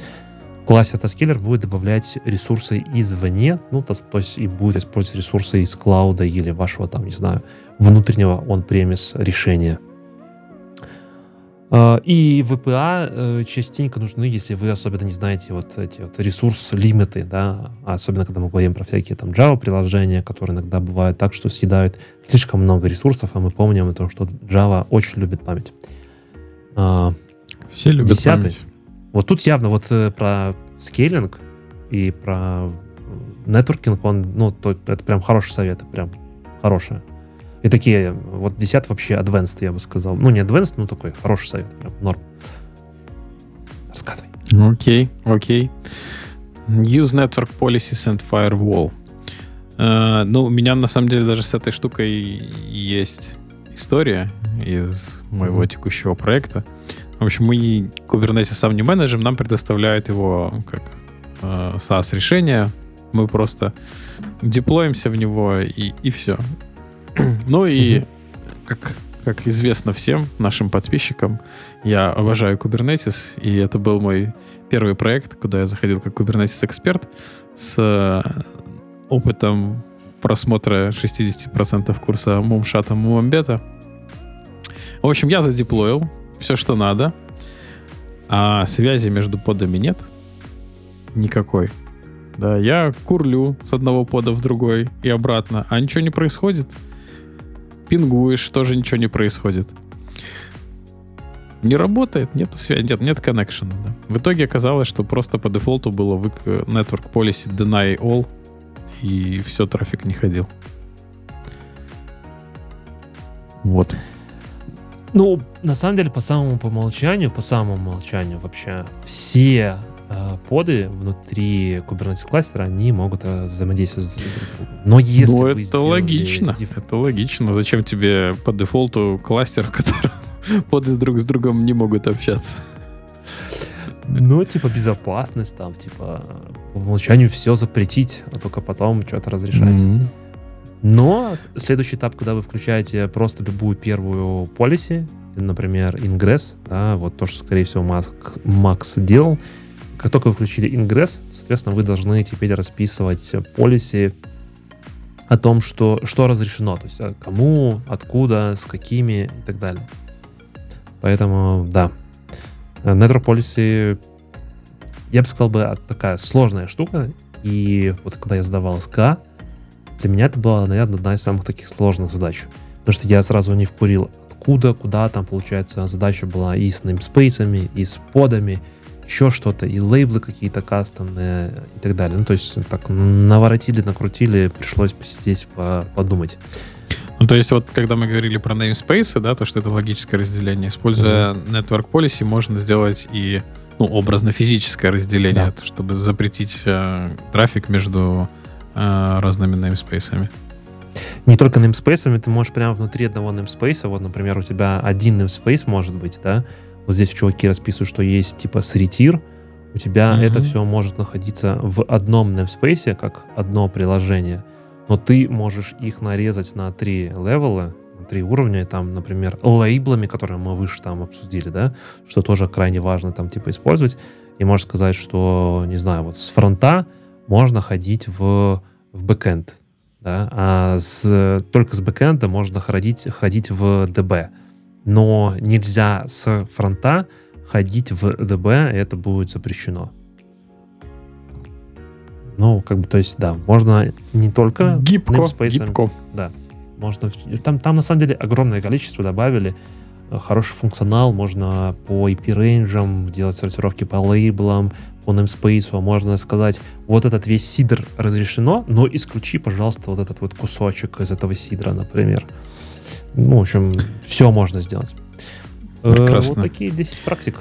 Класс Autoscaler будет добавлять ресурсы извне, ну, то, то есть и будет использовать ресурсы из клауда или вашего, там, не знаю, внутреннего on-premise решения. А, и VPA э, частенько нужны, если вы особенно не знаете вот эти вот ресурс-лимиты, да, особенно когда мы говорим про всякие там Java-приложения, которые иногда бывают так, что съедают слишком много ресурсов, а мы помним о том, что Java очень любит память. А, Все любят Десятый. память. Вот тут явно вот э, про скейлинг и про нетворкинг, он, ну, то, это прям хороший совет, прям хорошее. И такие, вот 10 вообще advanced, я бы сказал. Ну, не advanced, но такой хороший совет. Прям норм. Рассказывай. Окей, okay, окей. Okay. Use Network Policies and Firewall. Uh, ну, у меня на самом деле даже с этой штукой есть история из моего mm-hmm. текущего проекта. В общем, мы Kubernetes сам не менеджем, нам предоставляют его как э, SaaS-решение. Мы просто деплоимся в него и, и все. (clears throat) Ну и, как, как известно всем нашим подписчикам, я обожаю Kubernetes, и это был мой первый проект, куда я заходил как Kubernetes-эксперт с э, опытом просмотра 60% курса Мумшата Мумамбета. В общем, я задеплоил все, что надо, а связи между подами нет никакой. Да, я курлю с одного пода в другой и обратно, а ничего не происходит пингуешь, тоже ничего не происходит. Не работает, нет связи, нет, нет коннекшена. Да. В итоге оказалось, что просто по дефолту было в Network Policy Deny All, и все, трафик не ходил. Вот. Ну, на самом деле, по самому по умолчанию, по самому умолчанию вообще, все поды внутри Kubernetes кластера, они могут э, взаимодействовать друг с другом. Но если ну, это логично. деф- Это логично. Зачем тебе по дефолту кластер, (laughs) в котором поды друг с другом не могут общаться? Ну, типа, безопасность там, типа, по умолчанию все запретить, а только потом что-то разрешать. Мгм. Но следующий этап, когда вы включаете просто любую первую policy, например, Ingress, да, вот то, что, скорее всего, Макс, Макс делал, как только вы включили Ingress, соответственно, вы должны теперь расписывать policy о том, что, что разрешено, то есть а, кому, откуда, с какими и так далее. Поэтому, да. Network Policy, я бы сказал, бы, такая сложная штука. И вот когда я сдавал СК, для меня это была, наверное, одна из самых таких сложных задач. Потому что я сразу не вкурил, откуда, куда там, получается, задача была и с namespace'ами, и с подами, еще что-то, и лейблы какие-то кастомные и так далее. Ну, то есть так наворотили, накрутили, пришлось посидеть, по- подумать. Ну, то есть вот, когда мы говорили про namespace, да, то, что это логическое разделение, используя Network Policy, можно сделать и ну, образно-физическое разделение, Да. то, чтобы запретить э, трафик между э, разными namespace'ами. Не только namespace, ты можешь прямо внутри одного namespace, вот, например, у тебя один namespace может быть, да, вот здесь чуваки расписывают, что есть типа сретир, у тебя Мгм. это все может находиться в одном namespace, как одно приложение, но ты можешь их нарезать на три левела, на три уровня, и там, например, лейблами, которые мы выше там обсудили, да, что тоже крайне важно там типа использовать, и можешь сказать, что, не знаю, вот с фронта можно ходить в, в бэкэнд, да, а с, только с бэкэнда можно ходить, ходить в DB. Но нельзя с фронта ходить в и это будет запрещено. Ну, как бы, то есть, да, можно не только Гибко, гибко. можно в- там, там на самом деле огромное количество добавили. Э, Хороший функционал, можно по IP-рейнджам делать сортировки по лейблам, по namespace, а можно сказать, вот этот весь сидр разрешено, но исключи, пожалуйста, вот этот вот кусочек из этого сидра, например. Ну, в общем, все можно сделать. Э, Прекрасно. Вот такие 10 практик.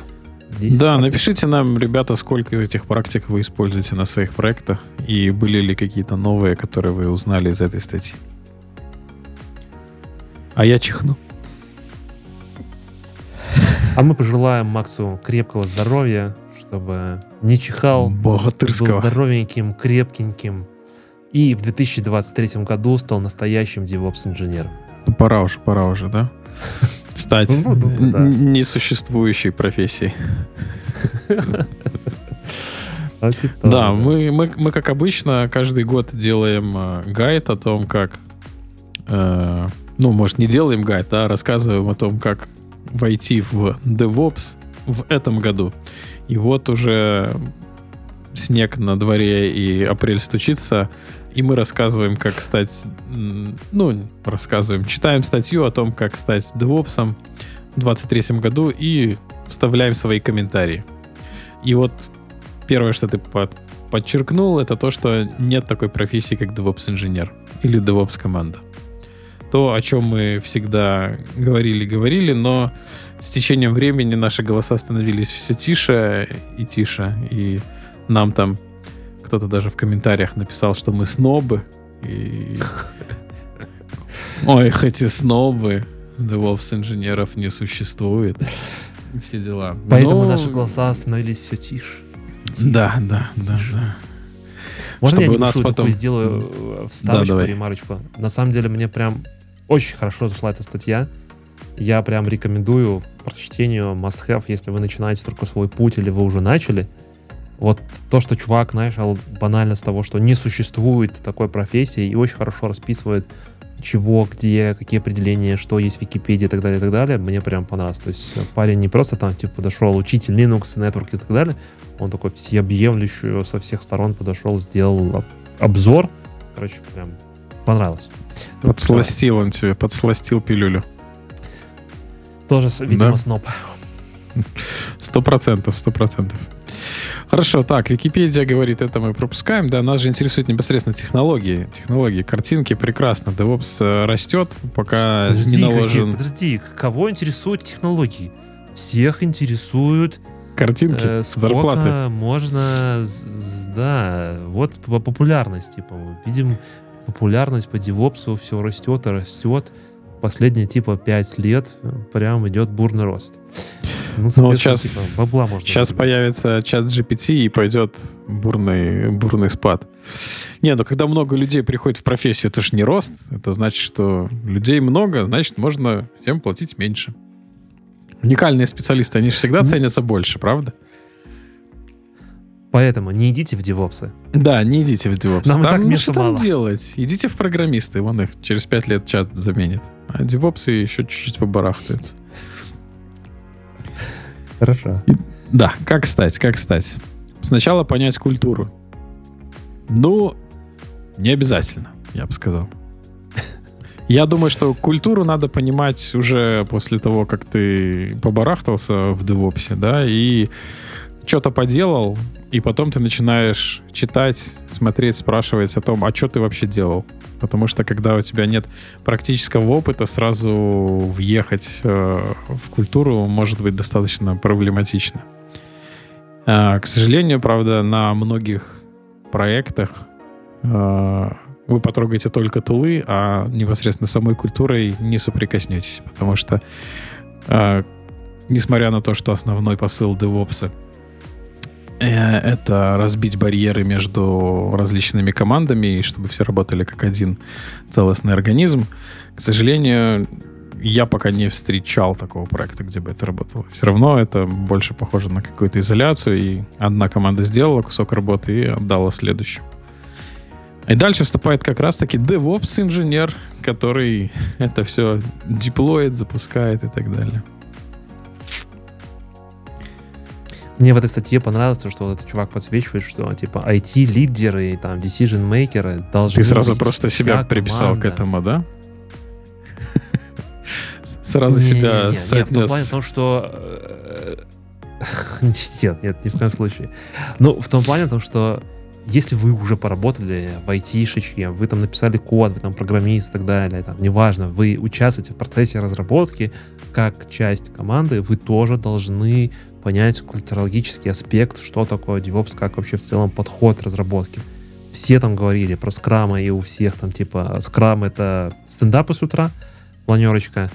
10 Да, практик. напишите нам, ребята, сколько из этих практик вы используете на своих проектах и были ли какие-то новые, которые вы узнали из этой статьи. А я чихну. А мы пожелаем Максу крепкого здоровья, чтобы не чихал, был здоровеньким, крепкеньким. И в 2023 году стал настоящим DevOps-инженером. Ну, Пора уже, пора уже, да? (laughs) Стать Ну, да, да, да. несуществующей профессией. (laughs) А типа Да, того, мы, мы, мы, как обычно, каждый год делаем э, гайд о том, как... э, ну, может, не делаем гайд, а рассказываем о том, как войти в DevOps в этом году. И вот уже снег на дворе и апрель стучится, и мы рассказываем, как стать... Ну, рассказываем, читаем статью о том, как стать DevOps в 23 году и вставляем свои комментарии. И вот первое, что ты под- подчеркнул, это то, что нет такой профессии, как DevOps-инженер или DevOps-команда. То, о чем мы всегда говорили-говорили, но с течением времени наши голоса становились все тише и тише, и нам там кто-то даже в комментариях написал, что мы снобы, и... Ой, хоть и снобы, DevOps-инженеров не существует. Все дела. Поэтому Но- наши голоса становились все тише. Да, да, да, Тише. да. Можно Чтобы я нас потом- такую сделаю э, вставочку, давай. ремарочку? На самом деле мне прям очень хорошо зашла эта статья. Я прям рекомендую прочтению must have, если вы начинаете только свой путь или вы уже начали. Вот то, что чувак начал банально с того, что не существует такой профессии и очень хорошо расписывает, чего, где, какие определения, что есть в Википедии и так далее, и так далее, мне прям понравилось. То есть парень не просто там, типа, подошел, учитель Linux, Network и так далее, он такой всеобъемлющую со всех сторон подошел, сделал об- обзор. Короче, прям понравилось. Подсластил он тебе, подсластил пилюлю. Тоже, видимо, Да. сноб. Сто процентов, сто процентов. Хорошо, так, Википедия говорит, это мы пропускаем, да, нас же интересуют непосредственно технологии. Технологии, картинки, прекрасно. DevOps э, растет, пока Подожди, не какие- наложен... подожди, кого интересуют технологии? Всех интересуют Картинки, Э, зарплаты. можно, да, вот по- популярность, типа, видим, популярность по девопсу все растет и растет. Последние, типа, 5 лет прям идет бурный рост. Ну, соответственно, щас- типа, бабла можно Сейчас заработать. появится чат GPT и пойдет бурный, бурный спад. Не, ну когда много людей приходит в профессию, это же не рост. Это значит, что людей много, значит, можно всем платить меньше. Уникальные специалисты, они же всегда Ну. ценятся больше, правда? Поэтому не идите в девопсы. Да, не идите в DevOps. Нам Там, так ну, что там мало. делать? Идите в программисты, вон их через пять лет чат заменит. А девопсы еще чуть-чуть побарахтаются. Хорошо. Да, как стать, как стать? Сначала понять культуру. Ну, не обязательно, я бы сказал. Я думаю, что культуру надо понимать уже после того, как ты побарахтался в девопсе, да, и что-то поделал, и потом ты начинаешь читать, смотреть, спрашивать о том, а что ты вообще делал. Потому что когда у тебя нет практического опыта, сразу въехать э, в культуру может быть достаточно проблематично. А, к сожалению, правда, на многих проектах э, вы потрогаете только тулы, а непосредственно самой культурой не соприкоснетесь. Потому что, э, несмотря на то, что основной посыл DevOps э, это разбить барьеры между различными командами, и чтобы все работали как один целостный организм, к сожалению, я пока не встречал такого проекта, где бы это работало. Все равно это больше похоже на какую-то изоляцию, и одна команда сделала кусок работы и отдала следующему. И дальше вступает как раз-таки DevOps-инженер, который (laughs) это все деплоит, запускает и так далее. Мне в этой статье понравилось, то, что вот этот чувак подсвечивает, что типа IT-лидеры и там decision-мейкеры должны... Ты сразу просто себя приписал к этому, да? (laughs) Сразу себя не, не, не, в том плане, том, что... э, (laughs) Нет, нет, ни в коем случае. Ну, в том плане, том, что если вы уже поработали в IT-шечке, вы там написали код, вы там программист и так далее, там, неважно, вы участвуете в процессе разработки как часть команды, вы тоже должны понять культурологический аспект, что такое DevOps, как вообще в целом подход к разработке. Все там говорили про скрама, и у всех там типа скрам это стендапы с утра, планерочка.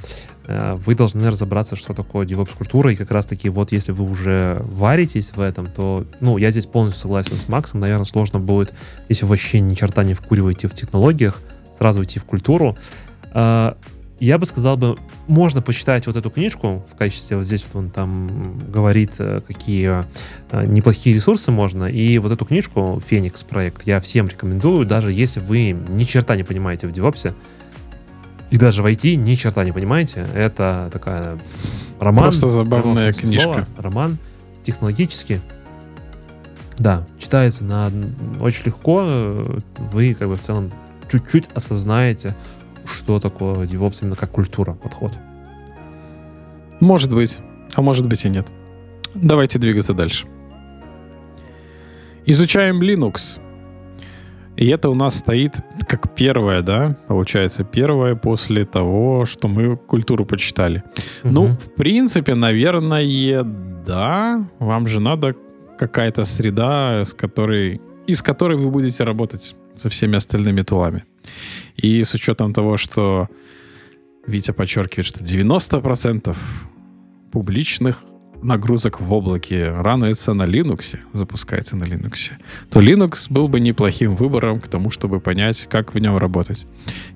Э, Вы должны разобраться, что такое DevOps-культура, и как раз-таки вот если вы уже варитесь в этом, то, ну, я здесь полностью согласен с Максом, наверное, сложно будет, если вообще ни черта не вкуриваете в технологиях, сразу идти в культуру. Я бы сказал бы, можно почитать вот эту книжку в качестве, вот здесь вот он там говорит, э, какие э, неплохие ресурсы можно, и вот эту книжку «Феникс проект» я всем рекомендую, даже если вы ни черта не понимаете в девопсе, и даже в IT ни черта не понимаете, это такая роман. Просто забавная книжка. слова, роман технологически. Да, читается на очень легко. э, Вы как бы в целом чуть-чуть осознаете, что такое DevOps именно как культура, подход. Может быть, а может быть и нет. Давайте двигаться дальше. Изучаем Linux. И это у нас стоит как первое, да, получается, первое после того, что мы культуру почитали. Ну, Мгм. в принципе, наверное, да. Вам же надо какая-то среда, с которой, из которой вы будете работать со всеми остальными тулами. И с учетом того, что Витя подчеркивает, что 90% публичных нагрузок в облаке рануется на Linux, запускается на Linux, то Linux был бы неплохим выбором к тому, чтобы понять, как в нем работать.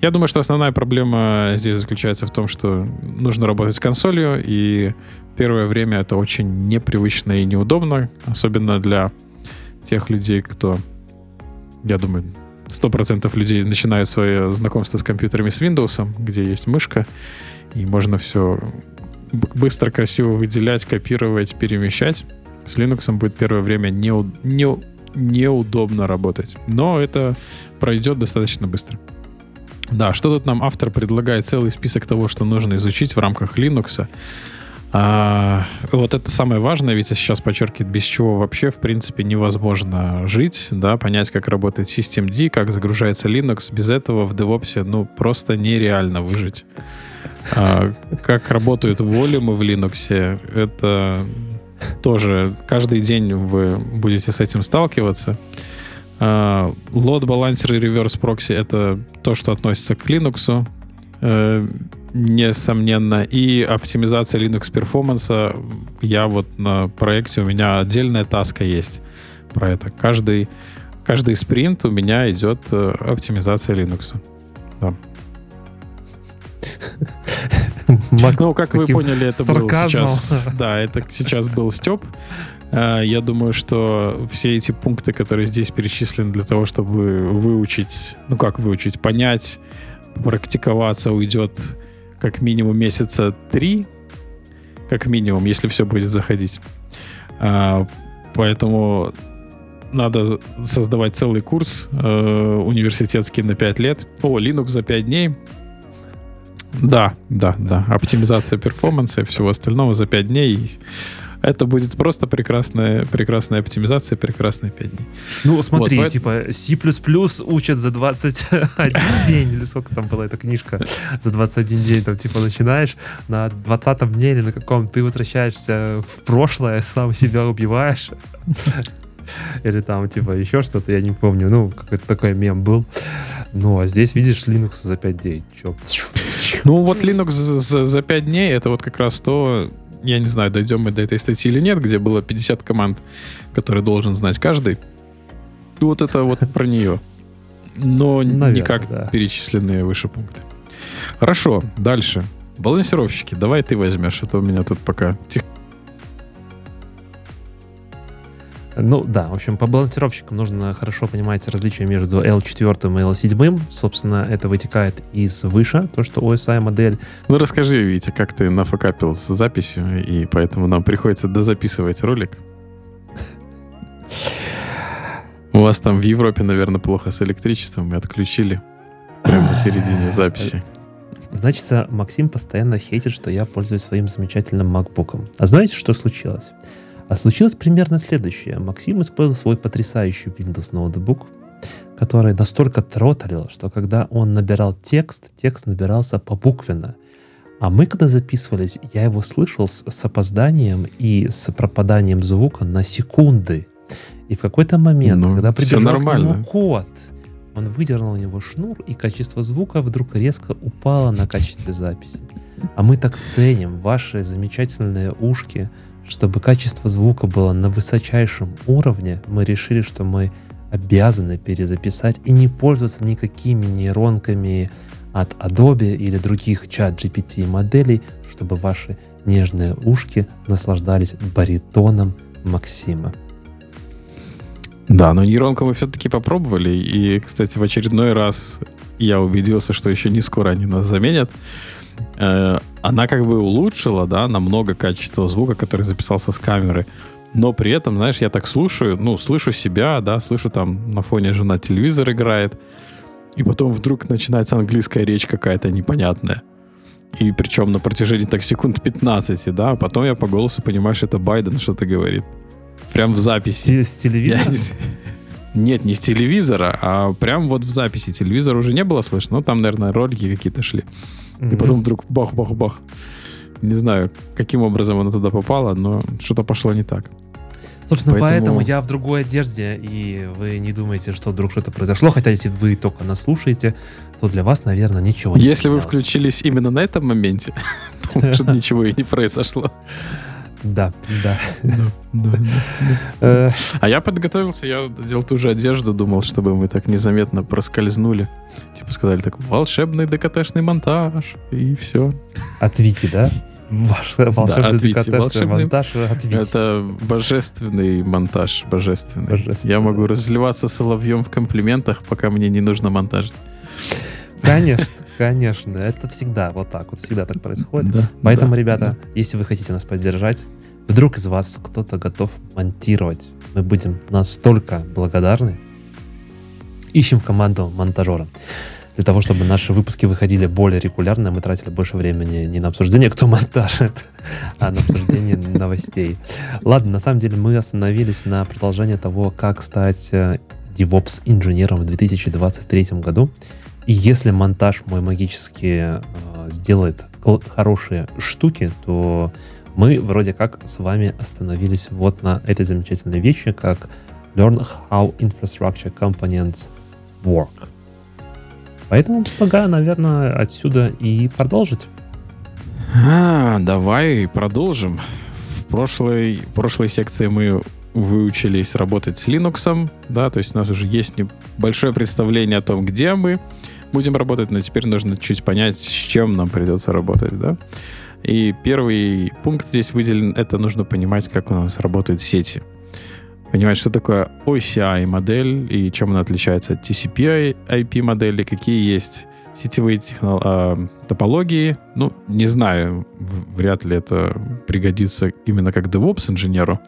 Я думаю, что основная проблема здесь заключается в том, что нужно работать с консолью, и первое время это очень непривычно и неудобно, особенно для тех людей, кто, я думаю, 100% людей начинают свое знакомство с компьютерами с Windows, где есть мышка, и можно все быстро, красиво выделять, копировать, перемещать. С Linux будет первое время неу- не- неудобно работать. Но это пройдет достаточно быстро. Да, что тут нам автор предлагает целый список того, что нужно изучить в рамках Linux. А, вот это самое важное, ведь сейчас подчеркивает, без чего вообще, в принципе, невозможно жить, да, понять, как работает Systemd, как загружается Linux. Без этого в DevOps, ну, просто нереально выжить. А, как работают волюмы в Linux, это тоже каждый день вы будете с этим сталкиваться. Load балансер и реверс прокси это то, что относится к Linux, э, несомненно. И оптимизация Linux перформанса. Я вот на проекте, у меня отдельная таска есть про это. Каждый, каждый спринт у меня идет э, оптимизация Linux. Да. (laughs) Макс ну, как вы поняли, это был сейчас... (laughs) Да, это сейчас был Степ. Э, я думаю, что все эти пункты, которые здесь перечислены для того, чтобы выучить, ну как выучить, понять, практиковаться, уйдет как минимум месяца три, как минимум, если все будет заходить. А, поэтому надо создавать целый курс э, университетский на 5 лет. О, Linux за 5 дней. Да, да, да. Оптимизация перформанса и всего остального за 5 дней. Это будет просто прекрасная, прекрасная оптимизация, прекрасные 5 дней. Ну, смотри, вот, типа C++ учат за 21 (laughs) день, или сколько там была эта книжка, за 21 день, там, типа, начинаешь, на 20 дне или на каком ты возвращаешься в прошлое, сам себя убиваешь. (laughs) Или там, типа, еще что-то, я не помню. Ну, какой-то такой мем был. Ну, а здесь, видишь, Linux за 5 дней. Чё? Ну, вот Linux за, за 5 дней, это вот как раз то, я не знаю, дойдем мы до этой статьи или нет, где было 50 команд, которые должен знать каждый. Вот это вот про нее. Но Наверное, никак да. перечисленные выше пункты. Хорошо, дальше. Балансировщики, давай ты возьмешь, а то у меня тут пока тихо. Ну да, в общем, по балансировщикам нужно хорошо понимать различия между L4 и L7. Собственно, это вытекает из выше, то, что OSI модель. Ну расскажи, Витя, как ты нафакапил с записью, и поэтому нам приходится дозаписывать ролик. У вас там в Европе, наверное, плохо с электричеством, мы отключили прямо на середине записи. Значит, Максим постоянно хейтит, что я пользуюсь своим замечательным MacBook. А знаете, что случилось? А случилось примерно следующее. Максим использовал свой потрясающий Windows ноутбук, который настолько тротлил, что когда он набирал текст, текст набирался побуквенно. А мы, когда записывались, я его слышал с, с опозданием и с пропаданием звука на секунды. И в какой-то момент, ну, когда прибежал к нему кот, он выдернул у него шнур, и качество звука вдруг резко упало на качестве записи. А мы так ценим ваши замечательные ушки, чтобы качество звука было на высочайшем уровне, мы решили, что мы обязаны перезаписать и не пользоваться никакими нейронками от Adobe или других чат GPT моделей, чтобы ваши нежные ушки наслаждались баритоном Максима. Да, но нейронку мы все-таки попробовали. И, кстати, в очередной раз я убедился, что еще не скоро они нас заменят. Э, она как бы улучшила, да, намного качество звука, который записался с камеры. Но при этом, знаешь, я так слушаю, ну, слышу себя, да, слышу там на фоне жена телевизор играет, и потом вдруг начинается английская речь какая-то непонятная. И причем на протяжении так секунд 15, да, а потом я по голосу понимаю, что это Байден что-то говорит. Прям в записи. С, с телевизора? Нет, не с телевизора, а прям вот в записи. Телевизор уже не было слышно, но там, наверное, ролики какие-то шли. Mm-hmm. И потом вдруг бах-бах-бах. Не знаю, каким образом она туда попала, но что-то пошло не так. Собственно, поэтому... поэтому я в другой одежде, и вы не думаете, что вдруг что-то произошло. Хотя, если вы только нас слушаете, то для вас, наверное, ничего не Если вы включились именно на этом моменте, (laughs) то, может, ничего и не произошло. Да, да. Э. А я подготовился, я делал ту же одежду, думал, чтобы мы так незаметно проскользнули. Типа сказали так, волшебный ДКТшный монтаж, и все. От Вити, да? Ваш волшебный да, ДКТшный монтаж от Вити. Это божественный монтаж, божественный. божественный. Я могу разливаться соловьем в комплиментах, пока мне не нужно монтажить. Конечно, конечно. Это всегда вот так вот, всегда так происходит. Да, Поэтому, да, ребята, да. если вы хотите нас поддержать, вдруг из вас кто-то готов монтировать, мы будем настолько благодарны. Ищем команду монтажера. Для того, чтобы наши выпуски выходили более регулярно, мы тратили больше времени не на обсуждение, кто монтажит, (laughs) а на обсуждение новостей. Ладно, на самом деле мы остановились на продолжении того, как стать э, DevOps-инженером в 2023 году. И если монтаж мой магически э, сделает хорошие штуки, то Мы вроде как с вами остановились вот на этой замечательной вещи, как Learn how infrastructure components work. Поэтому предлагаю, наверное, отсюда и продолжить. А, давай продолжим. В прошлой, прошлой секции мы выучились работать с Linux, да, то есть у нас уже есть небольшое представление о том, где мы будем работать, но теперь нужно чуть понять, с чем нам придется работать, да. И первый пункт здесь выделен, это нужно понимать, как у нас работают сети. Понимать, что такое OCI модель и чем она отличается от TCP IP модели, какие есть сетевые технол- э, топологии. Ну, не знаю, вряд ли это пригодится именно как DevOps инженеру.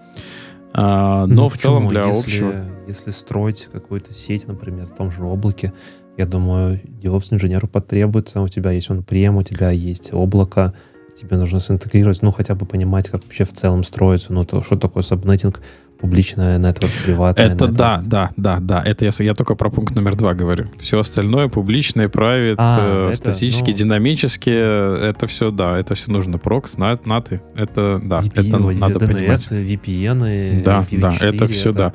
А, но ну, в целом для если, общего... Если строить какую-то сеть, например, в том же облаке, я думаю, DevOps инженеру потребуется. У тебя есть он прем, у тебя есть облако, тебе нужно синтегрировать, ну, хотя бы понимать, как вообще в целом строится, ну, то, что такое сабнетинг, публичная network, приватная Это network. да, да, да, да. Это я, я только про пункт номер два говорю. Все остальное, публичное, private, а, э, статически, ну... динамически, это все, да, это все нужно. Прокс, нат, наты, это, да, VP, это надо DNS, понимать. VPN, да, IPv4, да, это все, это... да.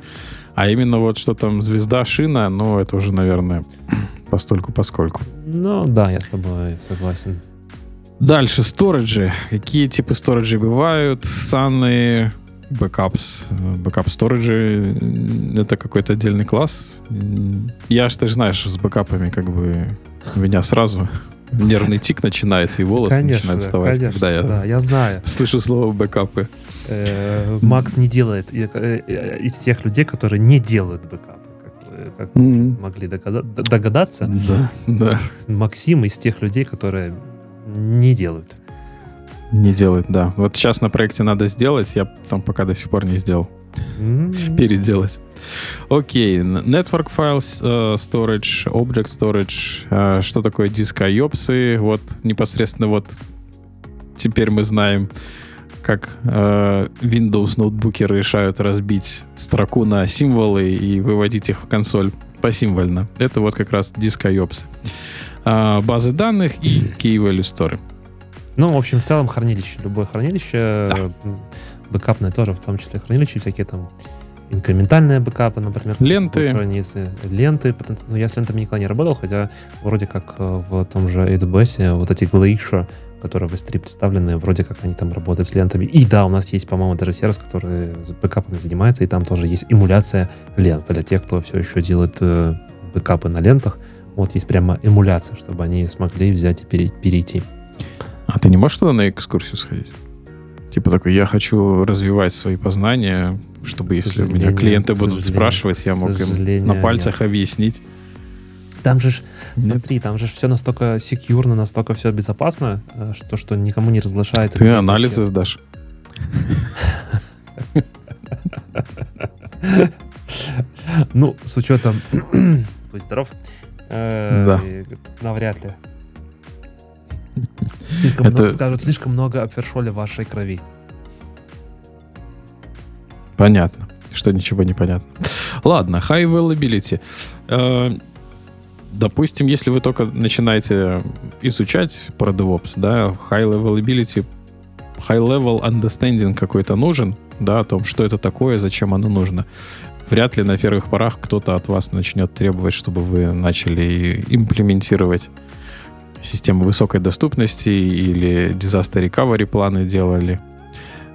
А именно вот что там звезда, шина, ну, это уже, наверное, (clears throat) постольку поскольку. Ну, да, я с тобой согласен. Дальше, сториджи. Какие типы сториджей бывают? SAN'ы, backups. Бэкап сториджи — это какой-то отдельный класс. Я, ж ты же знаешь, с бэкапами как бы у меня сразу нервный тик начинается, и волосы конечно, начинают вставать, конечно, когда я, да, я знаю. слышу слово бэкапы. Э, Макс не делает э, э, из тех людей, которые не делают бэкапы как mm-hmm. могли догадаться. Да, да. Максим из тех людей, которые не делают. Не делают, да. Вот сейчас на проекте надо сделать, я там пока до сих пор не сделал. Mm-hmm. Переделать. Окей, Network Files uh, Storage, Object Storage, uh, что такое диск IOPS, вот непосредственно вот теперь мы знаем, как э, Windows ноутбуки решают разбить строку на символы и выводить их в консоль посимвольно. Это вот как раз диск IOPS. Э, базы данных и Key Value Store. Ну, в общем, в целом хранилище. Любое хранилище, да. бэкапное тоже, в том числе хранилище, всякие там инкрементальные бэкапы, например. Ленты. Страницы, ленты. Ну, я с лентами никогда не работал, хотя вроде как э, в том же AWS вот эти Glacier, которые в S3 представлены, вроде как они там работают с лентами. И да, у нас есть, по-моему, даже сервис, который с бэкапами занимается, и там тоже есть эмуляция лент для тех, кто все еще делает э, бэкапы на лентах. Вот есть прямо эмуляция, чтобы они смогли взять и перейти. А ты не можешь туда на экскурсию сходить? Типа такой, я хочу развивать свои познания, чтобы если меня клиенты будут спрашивать, я мог им на пальцах нет. объяснить. Там же, смотри, там же все настолько секьюрно, настолько все безопасно, э, что, что никому не разглашается. Ты анализы сдашь. (laughs) Ну, с учетом... (clears throat) Будь здоров. Э, да. Навряд ли. Слишком Это... много, скажут, слишком много обфершоли в вашей крови. Понятно, что ничего не понятно. Ладно, high availability. Э, допустим, если вы только начинаете изучать про DevOps, да, high availability, high level understanding какой-то нужен, да, о том, что это такое, зачем оно нужно. Вряд ли на первых порах кто-то от вас начнет требовать, чтобы вы начали имплементировать системы высокой доступности или disaster recovery планы делали.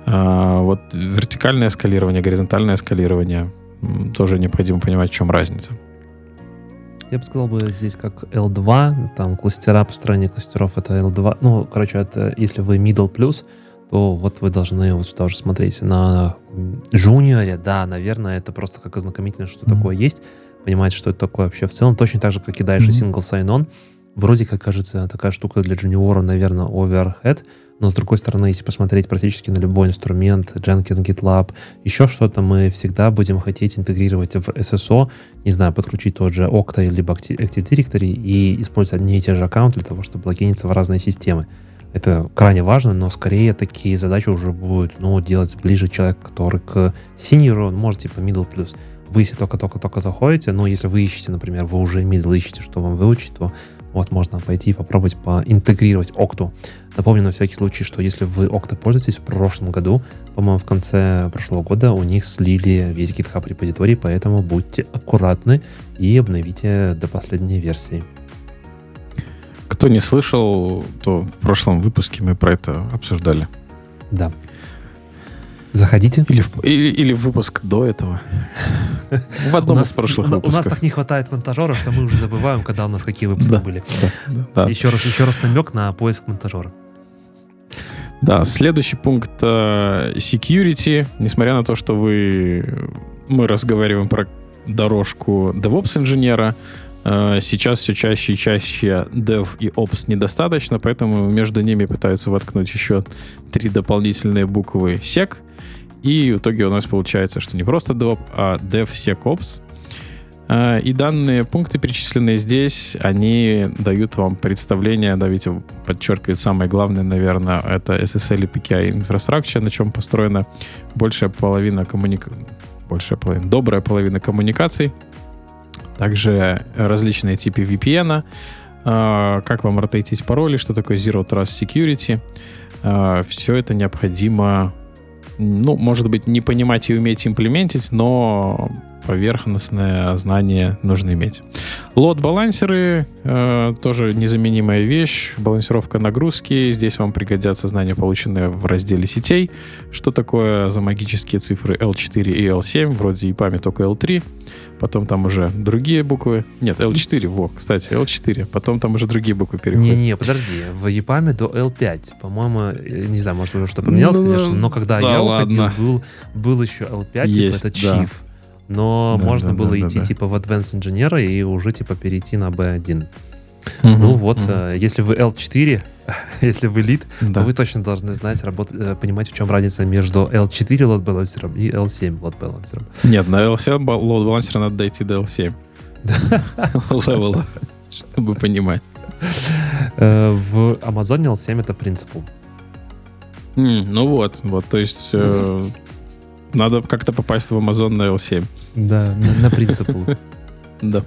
А, вот вертикальное скалирование, горизонтальное скалирование тоже необходимо понимать, в чем разница. Я бы сказал бы здесь как L2, там кластера, построение кластеров это L2. Ну, короче, это если вы middle plus, то вот вы должны вот сюда уже смотреть. На junior, да, наверное, это просто как ознакомительно, что mm-hmm. такое есть, понимать, что это такое вообще в целом. Точно так же, как и дальше mm-hmm. single sign-on вроде как кажется такая штука для джуниора, наверное, overhead, но с другой стороны, если посмотреть практически на любой инструмент, Jenkins, GitLab, еще что-то, мы всегда будем хотеть интегрировать в SSO, не знаю, подключить тот же Okta либо Active Directory и использовать одни и те же аккаунты для того, чтобы логиниться в разные системы. Это крайне важно, но скорее такие задачи уже будут ну, делать ближе человек, который к синьору, может, типа middle plus. вы если только-только-только заходите, но если вы ищете, например, вы уже middle ищете, что вам выучить, то вот можно пойти и попробовать поинтегрировать Octo. Напомню на всякий случай, что если вы Octo пользуетесь в прошлом году, по-моему, в конце прошлого года у них слили весь GitHub репозиторий, поэтому будьте аккуратны и обновите до последней версии. Кто не слышал, то в прошлом выпуске мы про это обсуждали. Да. Заходите. Или в, или, или в выпуск до этого. (laughs) В одном из прошлых выпусков. У нас так не хватает монтажера, что мы уже забываем, когда у нас какие выпуски были. Еще раз, еще раз намек на поиск монтажера. Да, следующий пункт uh, security. Несмотря на то, что вы мы разговариваем про дорожку DevOps инженера, сейчас все чаще и чаще Dev и Ops недостаточно, поэтому между ними пытаются воткнуть еще три дополнительные буквы SEC. И в итоге у нас получается, что не просто DevOps, а DevSecOps. А, и данные пункты, перечисленные здесь, они дают вам представление, да, ведь подчеркивает самое главное, наверное, это SSL и PKI инфраструктура, на чем построена большая половина коммуник... большая половина, добрая половина коммуникаций. Также различные типы VPN, а, как вам ротейтить пароли, что такое Zero Trust Security. А, Все это необходимо ну, может быть, не понимать и уметь имплементить, но поверхностное знание нужно иметь. Лот-балансеры э, тоже незаменимая вещь. Балансировка нагрузки. Здесь вам пригодятся знания, полученные в разделе сетей. Что такое за магические цифры L4 и L7? Вроде и память только L3. Потом там уже другие буквы. Нет, L4, во, кстати, L4. Потом там уже другие буквы переходят. Не-не, подожди. В EPAM до L5. По-моему, не знаю, может уже что поменялось, ну, конечно, но когда да я ладно. уходил, был, был еще L5, Есть, типа это да. Chief но да, можно да, было да, идти да, типа в Advanced Engineer и уже типа перейти на B1. Угу, ну вот, угу. э, если вы L4, (laughs) если вы лид, да. то вы точно должны знать, работать, э, понимать, в чем разница между L4 load балансером и L7 load балансером. Нет, на L7 load балансера надо дойти до L7. (laughs) Левела, чтобы понимать. Э, в Amazon L7 это принципу. Ну вот, вот, то есть (laughs) надо как-то попасть в Amazon на L7. Да, на, принципу. (laughs) Да.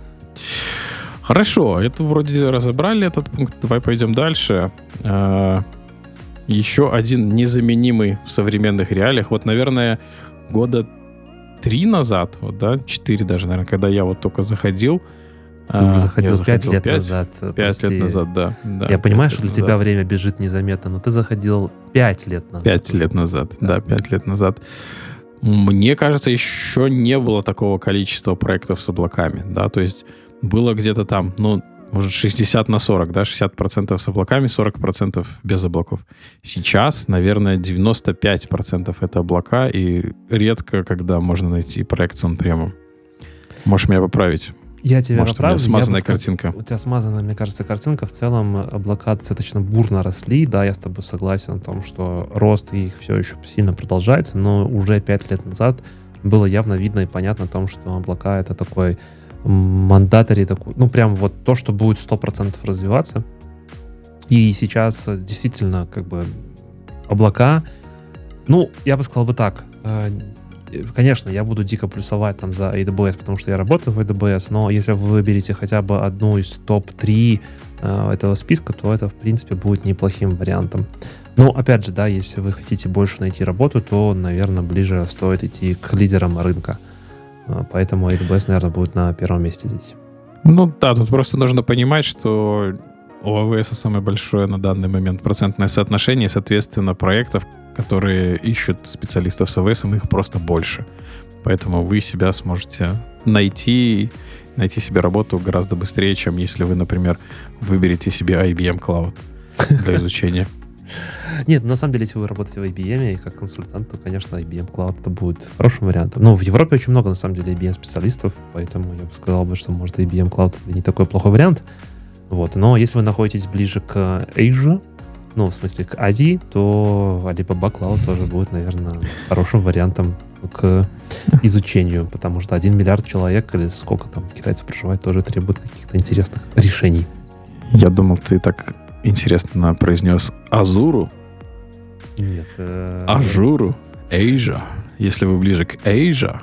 Хорошо, это вроде разобрали этот пункт. Давай пойдем дальше. А, еще один незаменимый в современных реалиях. Вот, наверное, года три назад, вот, да, четыре даже, наверное, когда я вот только заходил, ты уже заходил пять лет 5, назад. Пять лет назад, да. да я понимаю, что для назад. тебя время бежит незаметно, но ты заходил пять лет назад. Пять лет назад, да, пять лет назад. Мне кажется, еще не было такого количества проектов с облаками, да, то есть было где-то там, ну, может, 60 на 40, да, 60% с облаками, 40% без облаков. Сейчас, наверное, 95% это облака, и редко, когда можно найти проект с он Можешь меня поправить? Я тебя Может, поправлю. у меня смазанная картинка. У тебя смазанная, мне кажется, картинка. В целом облака достаточно бурно росли. Да, я с тобой согласен о том, что рост их все еще сильно продолжается, но уже пять лет назад было явно видно и понятно о том, что облака это такой мандатори, такой, ну прям вот то, что будет 100% развиваться. И сейчас действительно как бы облака, ну, я бы сказал бы так, э, конечно, я буду дико плюсовать там за AWS, потому что я работаю в AWS, но если вы выберете хотя бы одну из топ-3 э, этого списка, то это, в принципе, будет неплохим вариантом. Но, опять же, да, если вы хотите больше найти работу, то, наверное, ближе стоит идти к лидерам рынка. Э, поэтому AWS, наверное, будет на первом месте здесь. Ну да, тут просто нужно понимать, что у АВС самое большое на данный момент процентное соотношение, соответственно, проектов, которые ищут специалистов с АВС, их просто больше. Поэтому вы себя сможете найти, найти себе работу гораздо быстрее, чем если вы, например, выберете себе IBM Cloud для (laughs) изучения. Нет, на самом деле, если вы работаете в IBM и как консультант, то, конечно, IBM Cloud это будет хорошим вариантом. Но в Европе очень много, на самом деле, IBM специалистов, поэтому я бы сказал, бы, что, может, IBM Cloud это не такой плохой вариант. Вот. Но если вы находитесь ближе к Asia, ну, в смысле, к Азии, то Alibaba Cloud тоже будет, наверное, хорошим вариантом к изучению, потому что один миллиард человек или сколько там китайцев проживает, тоже требует каких-то интересных решений. Я думал, ты так интересно произнес Азуру. Нет. Э... Ажуру. Asia. Если вы ближе к Asia,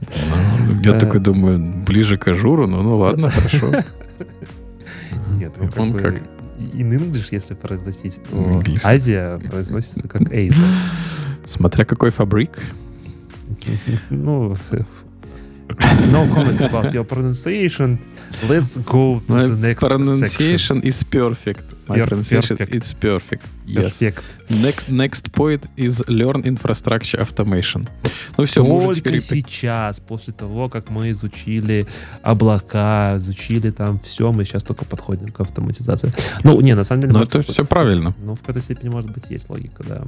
(laughs) Я Э. такой думаю, ближе к ажуру, ну, ну ладно, (laughs) хорошо. Нет, ну, как Он бы как? In English, если произносить, то English. Азия произносится как Asia. Смотря какой фабрик. Ну, no comments about your pronunciation. Let's go to the next section. pronunciation is perfect. My Пер- pronunciation perfect. is perfect. Yes. Перфект. Next, next point is learn infrastructure automation. Ну все, мы уже Только теперь... сейчас, после того, как мы изучили облака, изучили там все, мы сейчас только подходим к автоматизации. Ну, не, на самом деле... Ну может, это все правильно. Ну, в какой-то степени, может быть, есть логика, да.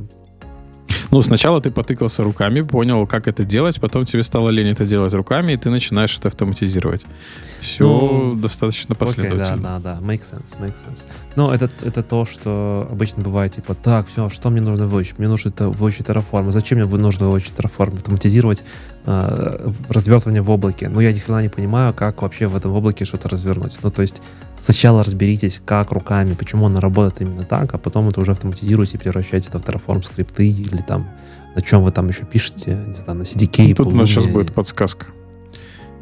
Ну, сначала ты потыкался руками, понял, как это делать, потом тебе стало лень это делать руками, и ты начинаешь это автоматизировать. Все Ну, достаточно Окей, последовательно. да, да, да, make sense, make sense. Но это, это то, что обычно бывает, типа, так, все, что мне нужно выучить? Мне нужно это выучить Terraform. Зачем мне нужно выучить Terraform? Автоматизировать э, развертывание в облаке. Ну, я ни хрена не понимаю, как вообще в этом облаке что-то развернуть. Ну, то есть сначала разберитесь, как руками, почему оно работает именно так, а потом это уже автоматизируете и превращаете это в Terraform скрипты или там на чем вы там еще пишете, не знаю, на CDK. Ну, Тут у нас сейчас будет подсказка.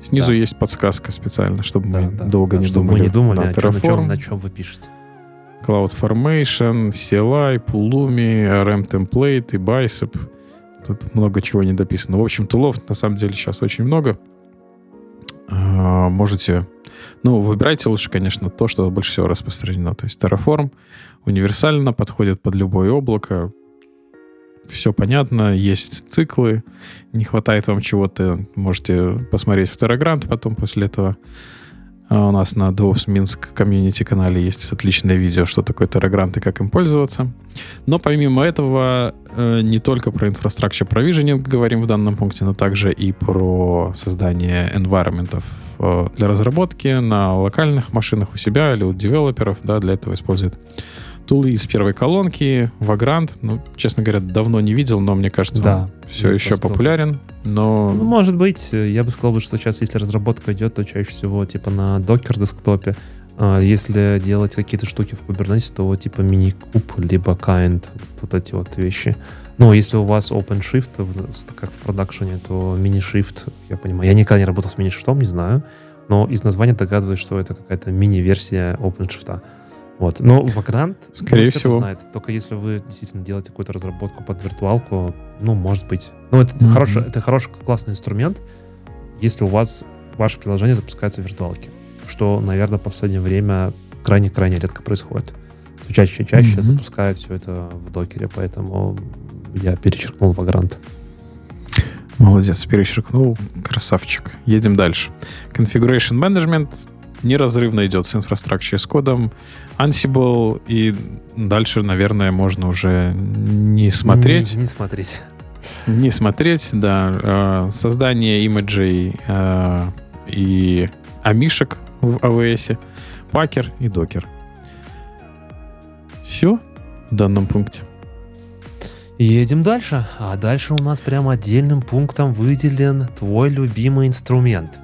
Снизу Да. есть подсказка специально, чтобы Да, мы да, долго да, не чтобы думали. мы не думали, Да, о чем- на, чем, Terraform, на чем вы пишете. CloudFormation, CLI, Pulumi, RM Template и Bicep. Тут много чего не дописано. В общем, тулов на самом деле сейчас очень много. А, Можете... Ну, выбирайте лучше, конечно, то, что больше всего распространено. То есть Terraform универсально подходит под любое облако. Все понятно, есть циклы. Не хватает вам чего-то, можете посмотреть в Terragranт потом после этого. А У нас на DevOps Минск комьюнити канале есть отличное видео, что такое и как им пользоваться. Но помимо этого, э, не только про Infrastructure Provisioning говорим в данном пункте, но также и про создание environment э, для разработки на локальных машинах у себя или у девелоперов. Да, для этого используют тулы из первой колонки, Vagrant. Ну, честно говоря, давно не видел, но мне кажется, Да. он все еще кажется, популярен. Но Ну, может быть, я бы сказал, что сейчас, если разработка идет, то чаще всего типа на Docker десктопе. А Если делать какие-то штуки в Kubernetes, то типа мини-куб, либо kind, вот эти вот вещи. Ну, если у вас OpenShift, как в продакшене, то мини-shift, я понимаю. Я никогда не работал с мини-шифтом, не знаю. Но из названия догадываюсь, что это какая-то мини-версия OpenShift. Вот. Но Vagrant, Скорее ну, кто всего. знает. Только если вы действительно делаете какую-то разработку под виртуалку, ну, может быть. Ну, это, Мгм. хороший, это хороший, классный инструмент, если у вас ваше приложение запускается в виртуалке. Что, наверное, в последнее время крайне-крайне редко происходит. Все чаще и чаще Мгм. запускают все это в докере, поэтому я перечеркнул Vagrant. Молодец, перечеркнул. Красавчик. Едем дальше. Configuration Management неразрывно идет с инфраструктурой с кодом. Ansible и дальше, наверное, можно уже не смотреть. Не, не смотреть. Не смотреть, да. Э, Создание имиджей э, и амишек в AWS, пакер и докер. Все в данном пункте. Едем дальше. А дальше у нас прям отдельным пунктом выделен твой любимый инструмент.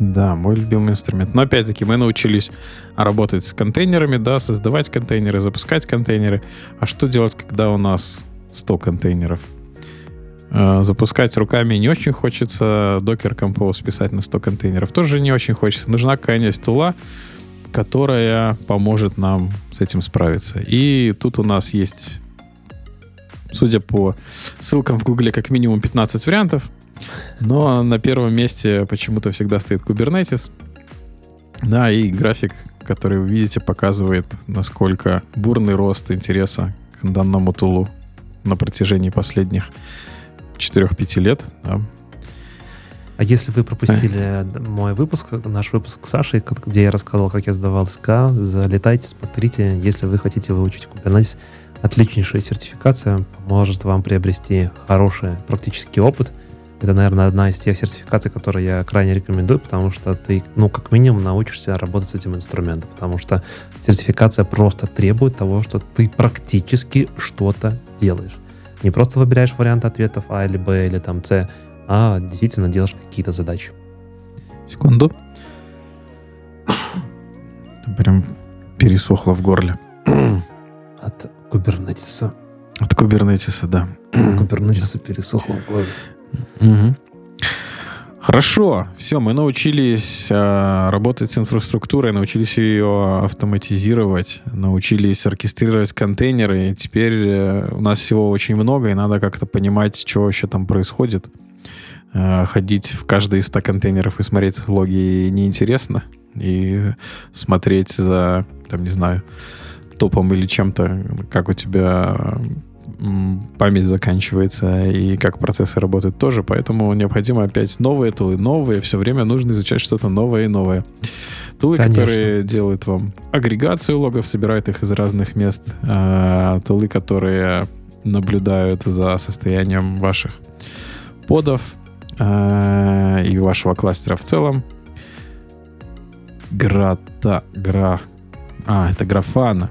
Да, мой любимый инструмент. Но опять-таки мы научились работать с контейнерами, да, создавать контейнеры, запускать контейнеры. А что делать, когда у нас 100 контейнеров? Э, Запускать руками не очень хочется. Docker Compose писать на 100 контейнеров тоже не очень хочется. Нужна какая-нибудь тула, которая поможет нам с этим справиться. И тут у нас есть, судя по ссылкам в Гугле, как минимум 15 вариантов. Но на первом месте почему-то всегда стоит Kubernetes. Да, и график, который вы видите, показывает, насколько бурный рост интереса к данному тулу на протяжении последних 4-5 лет. да. А если вы пропустили мой выпуск, наш выпуск с Сашей, как- где я рассказывал, как я сдавал СК, залетайте, смотрите. Если вы хотите выучить Kubernetes, отличнейшая сертификация поможет вам приобрести хороший практический опыт. Это, наверное, одна из тех сертификаций, которые я крайне рекомендую, потому что ты, ну, как минимум, научишься работать с этим инструментом, потому что сертификация просто требует того, что ты практически что-то делаешь. Не просто выбираешь вариант ответов А или Б или там С, а действительно делаешь какие-то задачи. Секунду. Прям пересохло в горле. От кубернетиса. От кубернетиса, да. Кубернетиса пересохло в горле. Мгм. Хорошо, все, мы научились э, работать с инфраструктурой, научились ее автоматизировать, научились оркестрировать контейнеры, и теперь э, у нас всего очень много, и надо как-то понимать, что вообще там происходит. Э, ходить в каждый из 100 контейнеров и смотреть логи неинтересно, и смотреть за, там, не знаю, топом или чем-то, как у тебя память заканчивается и как процессы работают тоже, поэтому необходимо опять новые тулы, новые, все время нужно изучать что-то новое и новое. Тулы, Конечно. которые делают вам агрегацию логов, собирают их из разных мест, а, тулы, которые наблюдают за состоянием ваших подов а, и вашего кластера в целом. Грата, гра, а, это графана.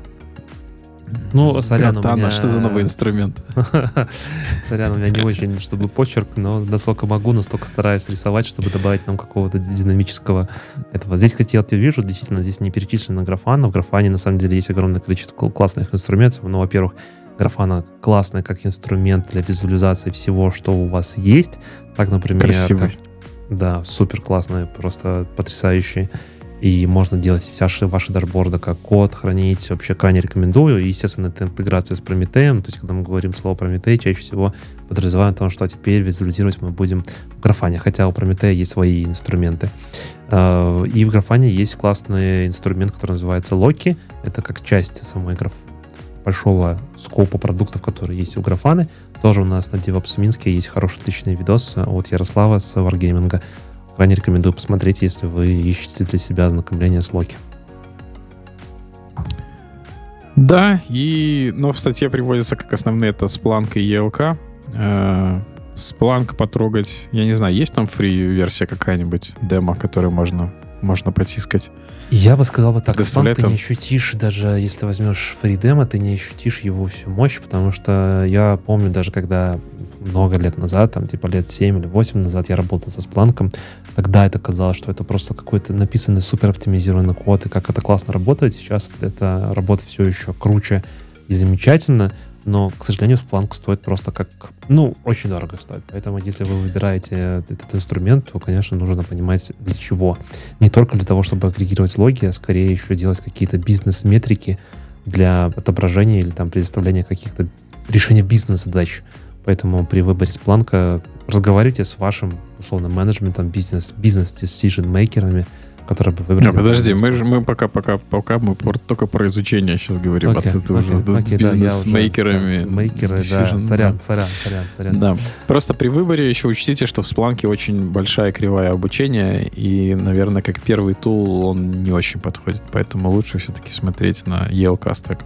Ну, сорян, Катана, у меня... что за новый инструмент? (laughs) сорян, у меня не очень, чтобы почерк, но насколько могу, настолько стараюсь рисовать, чтобы добавить нам какого-то динамического этого. Здесь, кстати, я вижу, действительно, здесь не перечислено графана. В графане, на самом деле, есть огромное количество классных инструментов. Но, во-первых, графана классная как инструмент для визуализации всего, что у вас есть. Так, например... Красивый. Как, да, супер классный, просто потрясающий и можно делать все ваши дашборды как код, хранить. Вообще крайне рекомендую. И, естественно, это интеграция с Прометеем. То есть, когда мы говорим слово Прометей, чаще всего подразумеваем то, что теперь визуализировать мы будем в Графане. Хотя у Прометея есть свои инструменты. А, и в Графане есть классный инструмент, который называется Локи. Это как часть самой граф большого скопа продуктов, которые есть у Графаны. Тоже у нас на DevOps Минске есть хороший, отличный видос от Ярослава с Wargaming крайне рекомендую посмотреть, если вы ищете для себя ознакомление с Локи. Да, и, но в статье приводится как основные это Splunk и ELK. Э, Splunk потрогать, я не знаю, есть там фри-версия какая-нибудь, демо, которую можно, можно потискать? Я бы сказал бы так, Splunk ты не ощутишь, даже если возьмешь фридемо, ты не ощутишь его всю мощь, потому что я помню даже, когда много лет назад, там типа лет 7 или 8 назад я работал со Splunk, тогда это казалось, что это просто какой-то написанный супер оптимизированный код, и как это классно работает. Сейчас это работает все еще круче и замечательно, но, к сожалению, Splunk стоит просто как, ну, очень дорого стоит. Поэтому, если вы выбираете этот инструмент, то, конечно, нужно понимать для чего. Не только для того, чтобы агрегировать логи, а скорее еще делать какие-то бизнес-метрики для отображения или там предоставления каких-то решения бизнес-задач. Поэтому при выборе Splunk разговаривайте с вашим, условно, менеджментом, бизнес, бизнес-decision-мейкерами, которые бы выбрали. Не, подожди, мы, же, мы пока, пока, пока мы только про изучение сейчас говорим, okay, а ты okay, уже okay, бизнес-мейкерами. Да, мейкеры, да, сорян, да. сорян, сорян, сорян. Да, просто при выборе еще учтите, что в Splunk очень большая кривая обучения, и, наверное, как первый тул он не очень подходит, поэтому лучше все-таки смотреть на ELK стек.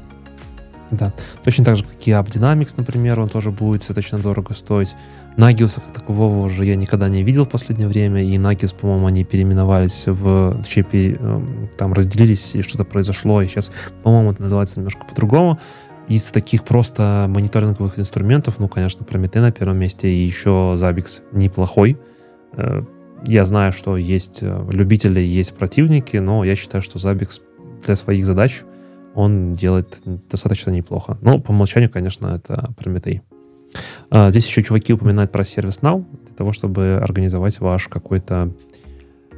Да. Точно так же, как и AppDynamics, например, он тоже будет достаточно дорого стоить. Nagios как такового уже я никогда не видел в последнее время, и Nagios, по-моему, они переименовались в Чепи, эм, там разделились, и что-то произошло, и сейчас, по-моему, это называется немножко по-другому. Из таких просто мониторинговых инструментов, ну, конечно, Prometei на первом месте, и еще Zabbix неплохой. Э, я знаю, что есть э, любители, есть противники, но я считаю, что Zabbix для своих задач он делает достаточно неплохо. Но по умолчанию, конечно, это Прометей. А, здесь еще чуваки упоминают про ServiceNow для того, чтобы организовать ваш какой-то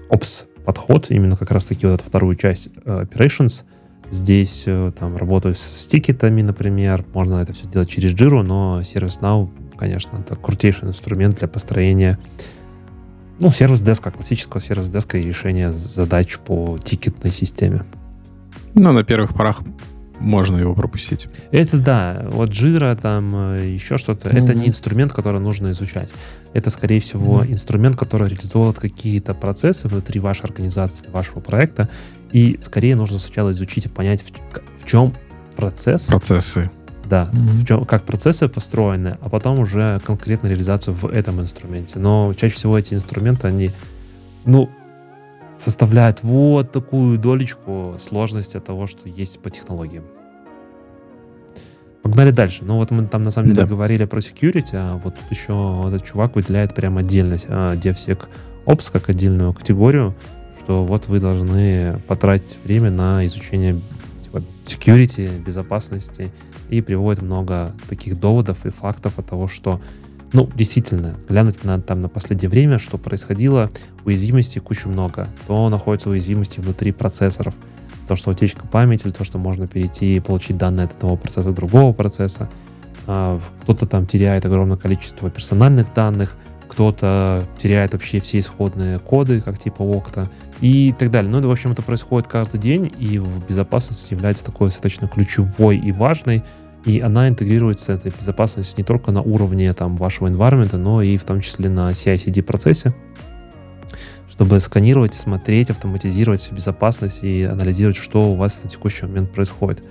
Ops подход, именно как раз таки вот эту вторую часть uh, Operations. Здесь uh, там работаю с тикетами, например, можно это все делать через Jira, но ServiceNow, конечно, это крутейший инструмент для построения ну, сервис-деска, классического сервис-деска и решения задач по тикетной системе. Ну, на первых порах можно его пропустить. Это да, вот жира, там э, еще что-то, mm-hmm. это не инструмент, который нужно изучать. Это, скорее всего, mm-hmm. инструмент, который реализует какие-то процессы внутри вашей организации, вашего проекта, и скорее нужно сначала изучить и понять, в, в чем процесс. Процессы. Да, mm-hmm. в чем, как процессы построены, а потом уже конкретно реализацию в этом инструменте. Но чаще всего эти инструменты, они, ну, составляет вот такую долечку сложности того, что есть по технологиям. Погнали дальше. Ну вот мы там на самом деле да. говорили про security, а вот тут еще этот чувак выделяет прям отдельность а, DevSecOps как отдельную категорию, что вот вы должны потратить время на изучение типа, security, безопасности, и приводит много таких доводов и фактов от того, что ну, действительно, глянуть на, там на последнее время, что происходило, уязвимостей кучу много. То находятся уязвимости внутри процессоров, то, что утечка памяти, то, что можно перейти и получить данные от одного процесса к другого процесса. Кто-то там теряет огромное количество персональных данных, кто-то теряет вообще все исходные коды, как типа окта и так далее. Ну, в общем, это происходит каждый день, и в безопасности является такой достаточно ключевой и важной, и она интегрируется, эта безопасность, не только на уровне там, вашего environment, но и в том числе на CI-CD процессе, чтобы сканировать, смотреть, автоматизировать всю безопасность и анализировать, что у вас на текущий момент происходит.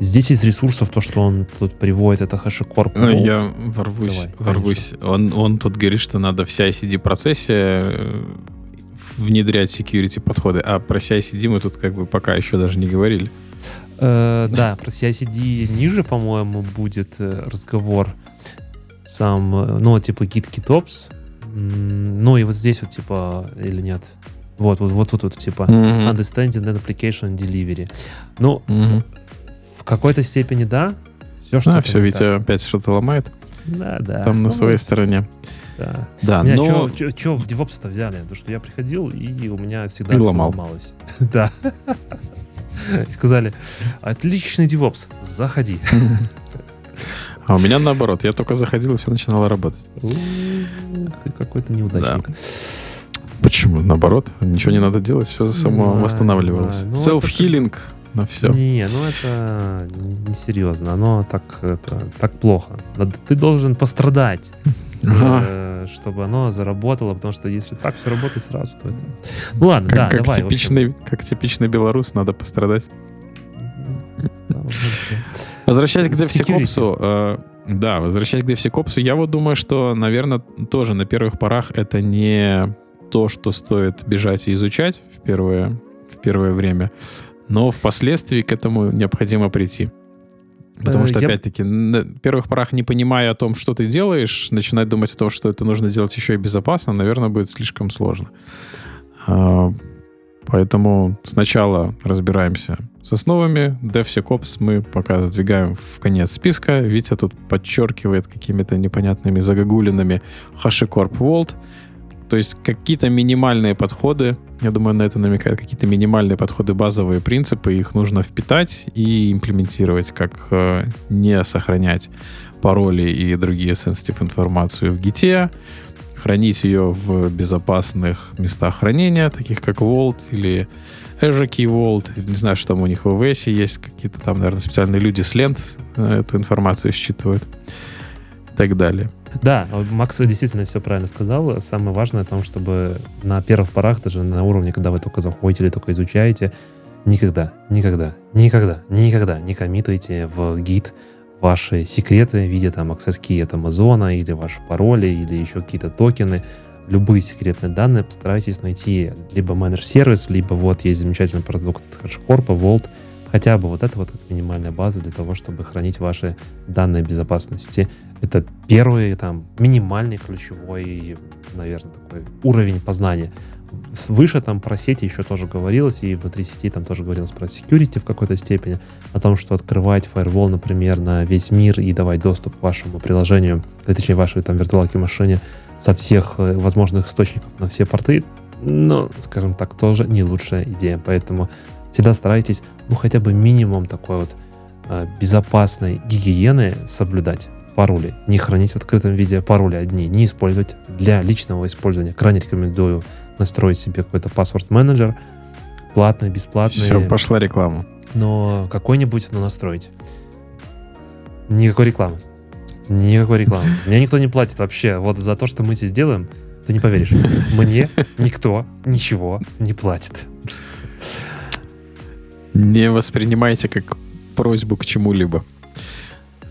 Здесь из ресурсов то, что он тут приводит, это HashiCorp. Ну, я ворвусь, Давай, ворвусь. Он, он тут говорит, что надо в CI-CD процессе э, внедрять security подходы, а про CI-CD мы тут как бы пока еще даже не говорили. Э, да, про CI-CD ниже, по-моему, будет э, разговор сам, э, ну, типа Git GitOps. Ну, и вот здесь вот, типа, или нет? Вот, вот, вот тут вот, типа, mm-hmm. Understanding and Application Delivery. Ну, mm-hmm. в какой-то степени, да. Все, что А, все, Витя опять что-то ломает. Да, да. Там на своей стороне. Да. Да, меня но... Что в DevOps-то взяли? Потому что я приходил, и у меня всегда и ломал. ломалось. (laughs) Да. (laughs) Сказали, отличный DevOps, заходи. (laughs) А у меня наоборот, я только заходил, и все начинало работать. Ты какой-то неудачник. Да. Почему? Наоборот, ничего не надо делать, все само да, восстанавливалось. Да. Ну, Self-healing на все. Не, ну это несерьезно. Оно так, это, так плохо. Ты должен пострадать. (laughs) Ага. Э, чтобы оно заработало, потому что если так все работает сразу, то это... Ну ладно, как, да, как давай. Типичный, как типичный белорус, надо пострадать. Возвращаясь к DevSecOps, э, да, возвращаясь к DevSecOps, я вот думаю, что, наверное, тоже на первых порах это не то, что стоит бежать и изучать в первое, в первое время, но впоследствии к этому необходимо прийти. Потому э, что, я... опять-таки, на первых порах, не понимая о том, что ты делаешь, начинать думать о том, что это нужно делать еще и безопасно, наверное, будет слишком сложно. А, поэтому сначала разбираемся с основами. DevSecOps мы пока сдвигаем в конец списка. Витя тут подчеркивает какими-то непонятными загогулинами HashiCorp Vault. То есть какие-то минимальные подходы, я думаю, на это намекает, какие-то минимальные подходы, базовые принципы, их нужно впитать и имплементировать, как э, не сохранять пароли и другие sensitive информацию в гите, хранить ее в безопасных местах хранения, таких как Vault или Azure Key Vault, не знаю, что там у них в AWS есть, какие-то там, наверное, специальные люди с лент э, эту информацию считывают и так далее. (laughs) Да, Макс действительно все правильно сказал. Самое важное о том, чтобы на первых порах, даже на уровне, когда вы только заходите или только изучаете, никогда, никогда, никогда, никогда не коммитуйте в гид ваши секреты в виде там access key от Амазона или ваши пароли или еще какие-то токены, любые секретные данные постарайтесь найти либо manage сервис, либо вот есть замечательный продукт от HashiCorp, Vault, хотя бы вот это вот как минимальная база для того, чтобы хранить ваши данные безопасности. Это первый, там, минимальный, ключевой, наверное, такой уровень познания. Выше там про сети еще тоже говорилось, и внутри сети там тоже говорилось про security в какой-то степени, о том, что открывать firewall, например, на весь мир и давать доступ к вашему приложению, точнее, вашей там виртуалке машине со всех э, возможных источников на все порты, но, скажем так, тоже не лучшая идея. Поэтому всегда старайтесь, ну, хотя бы минимум такой вот э, безопасной гигиены соблюдать пароли. Не хранить в открытом виде пароли одни, не использовать для личного использования. Крайне рекомендую настроить себе какой-то паспорт-менеджер, платный, бесплатный. Все, пошла реклама. Но какой-нибудь, но настроить. Никакой рекламы. Никакой рекламы. (laughs) Меня никто не платит вообще. Вот за то, что мы здесь делаем, ты не поверишь. Мне никто ничего не платит. Не воспринимайте как просьбу к чему-либо.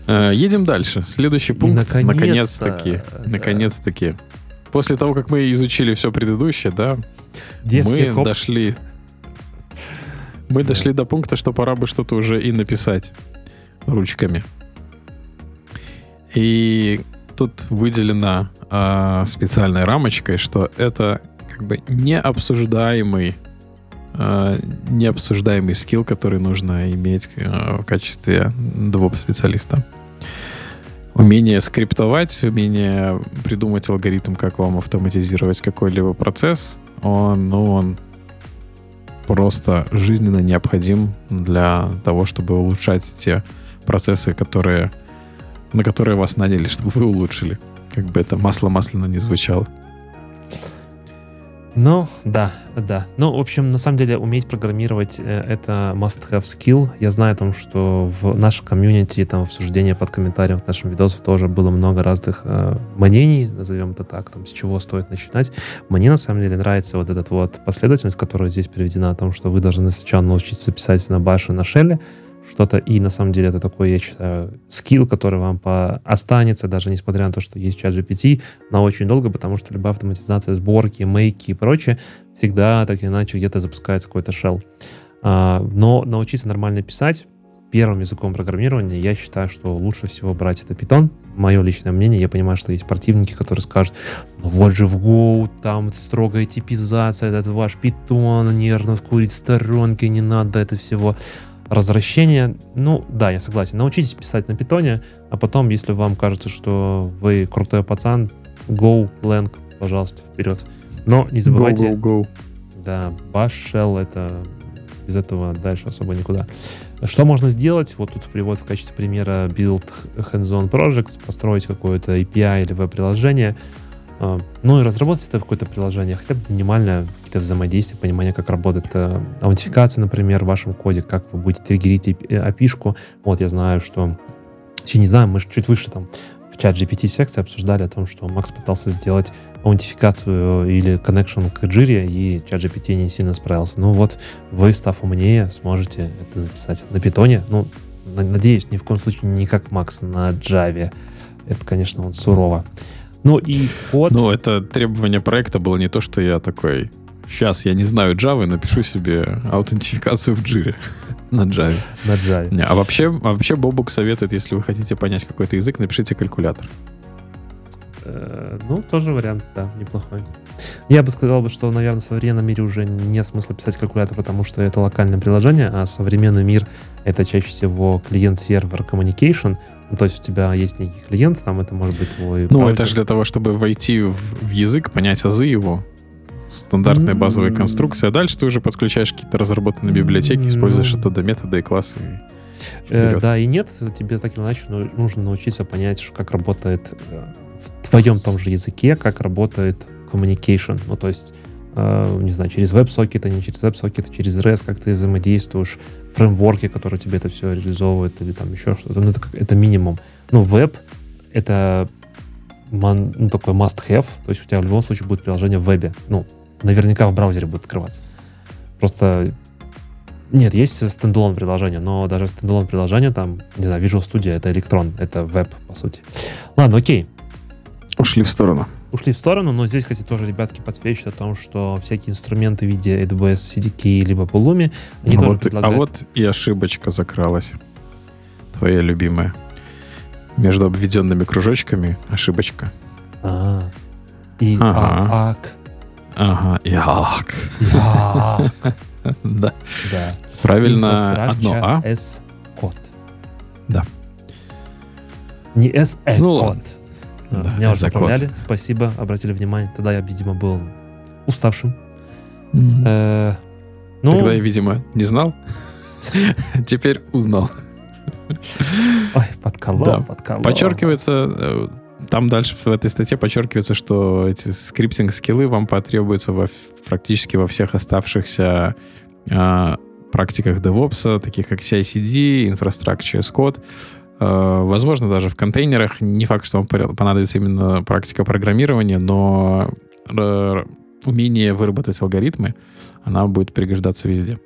Э, едем дальше. Следующий пункт. Наконец-таки. Наконец-таки. После того, как мы изучили все предыдущее, да, мы дошли. Мы дошли до пункта, что пора бы что-то уже и написать ручками. И тут выделена а, специальной рамочкой, что это как бы необсуждаемый Э, необсуждаемый скилл, который нужно иметь э, в качестве DevOps-специалиста. Умение скриптовать, умение придумать алгоритм, как вам автоматизировать какой-либо процесс, он, ну, он просто жизненно необходим для того, чтобы улучшать те процессы, которые, на которые вас наняли, чтобы вы улучшили. Как бы это масло масляно не звучало. Ну, да, да. Ну, в общем, на самом деле, уметь программировать э, это must-have skill. Я знаю о том, что в нашей комьюнити, там, в обсуждении под комментарием к нашим видосам тоже было много разных э, мнений, назовем это так, там, с чего стоит начинать. Мне, на самом деле, нравится вот эта вот последовательность, которая здесь переведена о том, что вы должны сначала научиться писать на баше, на шелле, что-то. И на самом деле это такой, я считаю, скилл, который вам по... останется, даже несмотря на то, что есть чат GPT, на очень долго, потому что любая автоматизация сборки, мейки и прочее всегда так или иначе где-то запускается какой-то shell. А, но научиться нормально писать первым языком программирования, я считаю, что лучше всего брать это Python. Мое личное мнение, я понимаю, что есть противники, которые скажут, ну вот же в Go, там строгая типизация, этот ваш Python нервно курит сторонки, не надо это всего развращение. Ну, да, я согласен. Научитесь писать на питоне, а потом, если вам кажется, что вы крутой пацан, go, lang, пожалуйста, вперед. Но не забывайте... Go, go, go. Да, bash shell это без этого дальше особо никуда. Что можно сделать? Вот тут привод в качестве примера build hands-on projects, построить какое-то API или веб-приложение — ну и разработать это какое-то приложение, хотя бы минимальное какие-то взаимодействия, понимание, как работает э, аутентификация, например, в вашем коде, как вы будете триггерить API-шку. Вот я знаю, что... Я не знаю, мы чуть выше там в чат GPT секции обсуждали о том, что Макс пытался сделать аутентификацию или connection к Jira, и чат GPT не сильно справился. Ну вот, вы, став умнее, сможете это написать на питоне. Ну, надеюсь, ни в коем случае не как Макс на Java. Это, конечно, вот сурово. Ну и код... Ну, это требование проекта было не то, что я такой, сейчас я не знаю Java, напишу себе аутентификацию в Jira (laughs) на Java. На Java. Не, а вообще, а вообще Бобук советует, если вы хотите понять какой-то язык, напишите калькулятор. Э, ну, тоже вариант, да, неплохой. Я бы сказал, что, наверное, в современном мире уже нет смысла писать калькулятор, потому что это локальное приложение, а современный мир — это чаще всего клиент-сервер communication, ну, то есть у тебя есть некий клиент, там это может быть твой... Ну, браузер. это же для того, чтобы войти в, в язык, понять азы его, стандартная базовая mm-hmm. конструкция, а дальше ты уже подключаешь какие-то разработанные библиотеки, используешь mm-hmm. оттуда методы и классы. Э, да, и нет, тебе так или иначе нужно научиться понять, как работает э, в твоем том же языке, как работает communication. Ну, то есть э, не знаю, через веб-сокет, а не через веб-сокет, через REST, как ты взаимодействуешь, фреймворки, которые тебе это все реализовывают, или там еще что-то. Ну, это, это минимум. Ну, веб — это man, ну, такой must-have, то есть у тебя в любом случае будет приложение в вебе. Ну, наверняка в браузере будет открываться. Просто нет, есть standalone приложение, но даже standalone приложение там, не знаю, Visual Studio это электрон, это веб, по сути. Ладно, окей. Ушли в сторону ушли в сторону, но здесь, кстати, тоже ребятки подсвечивают о том, что всякие инструменты в виде AWS CDK либо Pulumi, они а тоже вот, предлагают... А вот и ошибочка закралась. Твоя любимая. Между обведенными кружочками ошибочка. А, и ага. ак. Ага, и ак. (laughs) Да. Да. Правильно одно А. S-код. Да. Не S-E-код. Ну, да, Меня уже поправляли, спасибо, обратили внимание. Тогда я, видимо, был уставшим. Mm-hmm. Э, ну, Тогда я, видимо, не знал. (laughs) Теперь узнал. Ой, подколол, да. подколол. Подчеркивается, э, там дальше в этой статье подчеркивается, что эти скриптинг-скиллы вам потребуются во, практически во всех оставшихся э, практиках DevOps, таких как CI-CD, Infrastructure as Code. Э, возможно, даже в контейнерах. Не факт, что вам понадобится именно практика программирования, но умение выработать алгоритмы, она будет пригождаться везде.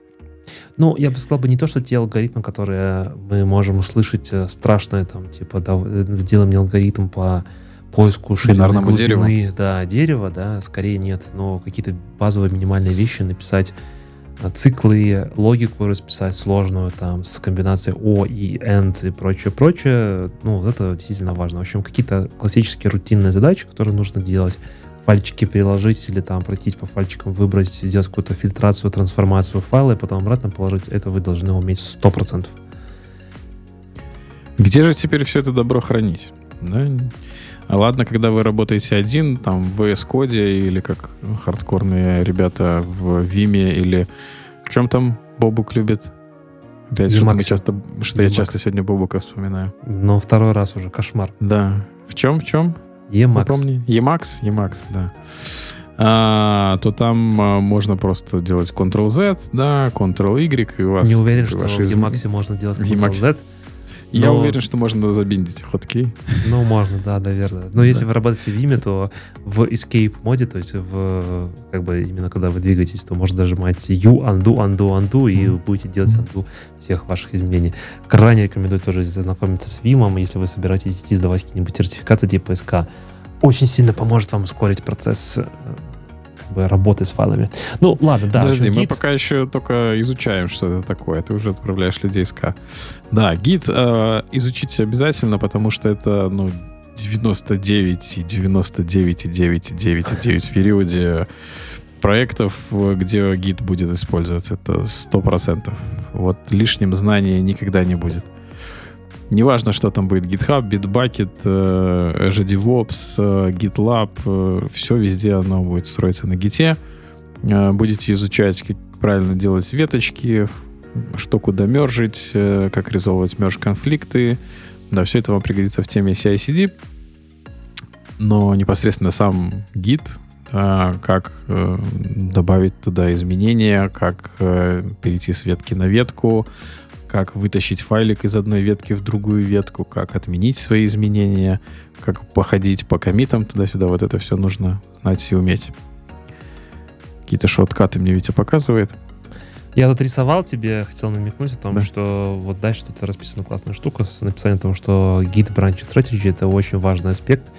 Ну, я бы сказал бы не то, что те алгоритмы, которые мы можем услышать э, страшное, там, типа, да, сделай мне алгоритм по поиску ширины глубины, дереву. да, дерева, да, скорее нет, но какие-то базовые минимальные вещи написать циклы, логику расписать сложную, там, с комбинацией O и AND и прочее, прочее, ну, это действительно важно. В общем, какие-то классические рутинные задачи, которые нужно делать, фальчики переложить или там пройтись по фальчикам, выбрать, сделать какую-то фильтрацию, трансформацию файла и потом обратно положить, это вы должны уметь 100%. Где же теперь все это добро хранить? Да? Ладно, когда вы работаете один, там, в VS Code или как хардкорные ребята в Vime или в чем там Бобук любит? Опять что, мы часто, что я часто сегодня Бобука вспоминаю. Но второй раз уже кошмар. Да. В чем, в чем? Emacs. Помни? Emacs? Emacs, да. А, то там а, можно просто делать Ctrl-Z, да, Ctrl-Y, и у вас... Не уверен, что в Emacs можно делать Ctrl-Z. Я Но... уверен, что можно забиндить хоткей. Ну, можно, да, наверное. Но если вы работаете в Vime, то в escape моде, то есть в как бы именно когда вы двигаетесь, то можно нажимать U, undo, undo, undo, и вы будете делать undo всех ваших изменений. Крайне рекомендую тоже знакомиться с Vim, если вы собираетесь идти сдавать какие-нибудь сертификаты типа SK. Очень сильно поможет вам ускорить процесс э, бы работы с файлами. Ну, ладно, да. Подожди, мы пока еще только изучаем, что это такое. Ты уже отправляешь людей с К. Да, гид э, изучите обязательно, потому что это, ну, 99 и 99 и 9 и 9 и 9 в периоде проектов, где гид будет использоваться. Это 100%. Вот лишним знания никогда не будет. Неважно, что там будет GitHub, Bitbucket, э, Azure DevOps, э, GitLab, э, все везде оно будет строиться на гите. Будете изучать, как правильно делать веточки, что куда мержить, как резолвировать мерж конфликты. Да, все это вам пригодится в теме CI-CD. Но непосредственно сам гид, как добавить туда изменения, как перейти с ветки на ветку, как вытащить файлик из одной ветки в другую ветку, как отменить свои изменения, как походить по комитам туда-сюда. Вот это все нужно знать и уметь. Какие-то шоткаты мне Витя показывает. Я тут рисовал тебе, хотел намекнуть о том, да. что вот дальше тут расписана классная штука с написанием о том, что Git Branch Strategy — это очень важный аспект.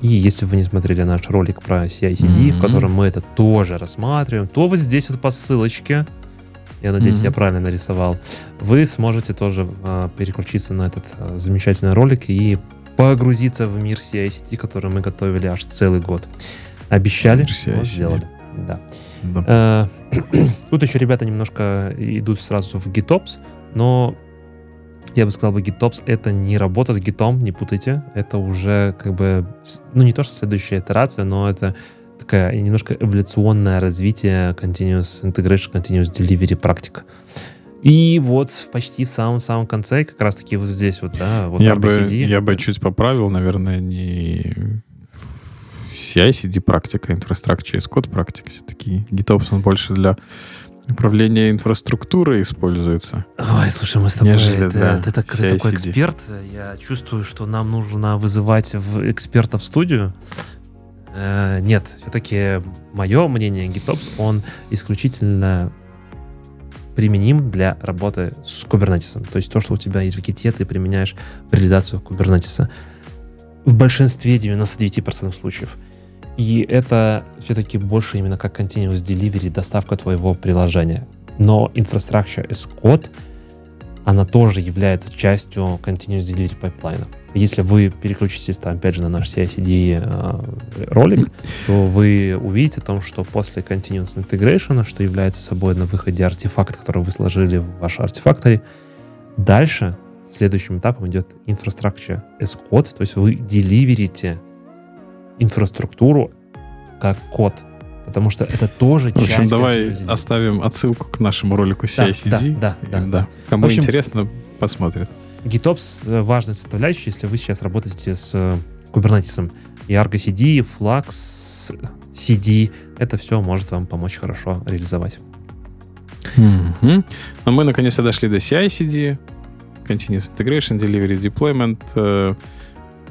И если вы не смотрели наш ролик про CI-CD, mm-hmm. в котором мы это тоже рассматриваем, то вот здесь вот по ссылочке я надеюсь, mm-hmm. я правильно нарисовал, вы сможете тоже э, переключиться на этот э, замечательный ролик и погрузиться в мир CI-CD, который мы готовили аж целый год. Обещали, вот сделали. Да. да. Э, (clears throat) тут еще ребята немножко идут сразу в GitOps, но я бы сказал бы, GitOps это не работа с гитом, не путайте. Это уже как бы, ну не то, что следующая итерация, но это такая немножко эволюционное развитие Continuous Integration, Continuous Delivery практика. И вот почти в самом-самом конце, как раз-таки вот здесь вот, да, вот я бы, я бы чуть поправил, наверное, не CI-CD практика, Infrastructure as Code практика все-таки. GitOps, он больше для управления инфраструктурой используется. Ой, слушай, мы с тобой... Нежели, ты, да, ты, так, ты такой эксперт. Я чувствую, что нам нужно вызывать в эксперта в студию. Э, нет, все-таки мое мнение, GitOps, он исключительно применим для работы с Kubernetes. То есть то, что у тебя есть в Git, ты применяешь в реализацию Kubernetes. В большинстве 99% случаев. И это все-таки больше именно как continuous delivery, доставка твоего приложения. Но Infrastructure as Code, она тоже является частью continuous delivery пайплайна если вы переключитесь, там, опять же, на наш CI-CD э, ролик, то вы увидите о том, что после Continuous Integration, что является собой на выходе артефакт, который вы сложили в ваш артефакторе, дальше следующим этапом идет Infrastructure as Code, то есть вы деливерите инфраструктуру как код, потому что это тоже часть... В общем, давай оставим отсылку к нашему ролику CI-CD. Да, да, да. да. Кому общем, интересно, посмотрит. GitOps э, важная составляющая, если вы сейчас работаете с э, Kubernetes. И Argo CD, Flux, CD, это все может вам помочь хорошо реализовать. Mm-hmm. Но мы наконец-то дошли до CI-CD, Continuous Integration, Delivery Deployment. Э,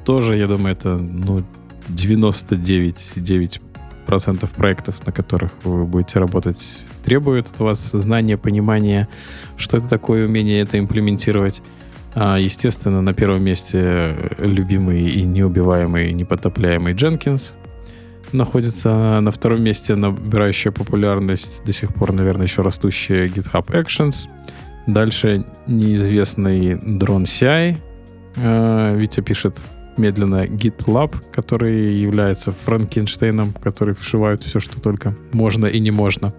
тоже, я думаю, это ну, 99,9% проектов, на которых вы будете работать, требуют от вас знания, понимания, что это такое, умение это имплементировать. А, естественно, на первом месте любимый и неубиваемый, непотопляемый Дженкинс находится на втором месте, набирающая популярность, до сих пор, наверное, еще растущая GitHub Actions. Дальше неизвестный Drone CI. А, Витя пишет медленно GitLab, который является Франкенштейном, который вшивает все, что только можно и не можно.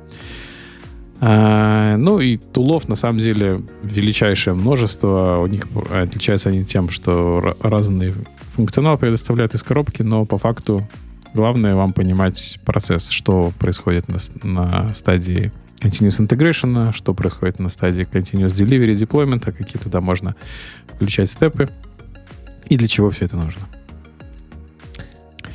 А, ну и тулов на самом деле величайшее множество. У них отличаются они тем, что разные функционал предоставляет из коробки, но по факту главное вам понимать процесс, что происходит на, на стадии continuous integration, что происходит на стадии continuous delivery, deployment, какие туда можно включать степы и для чего все это нужно.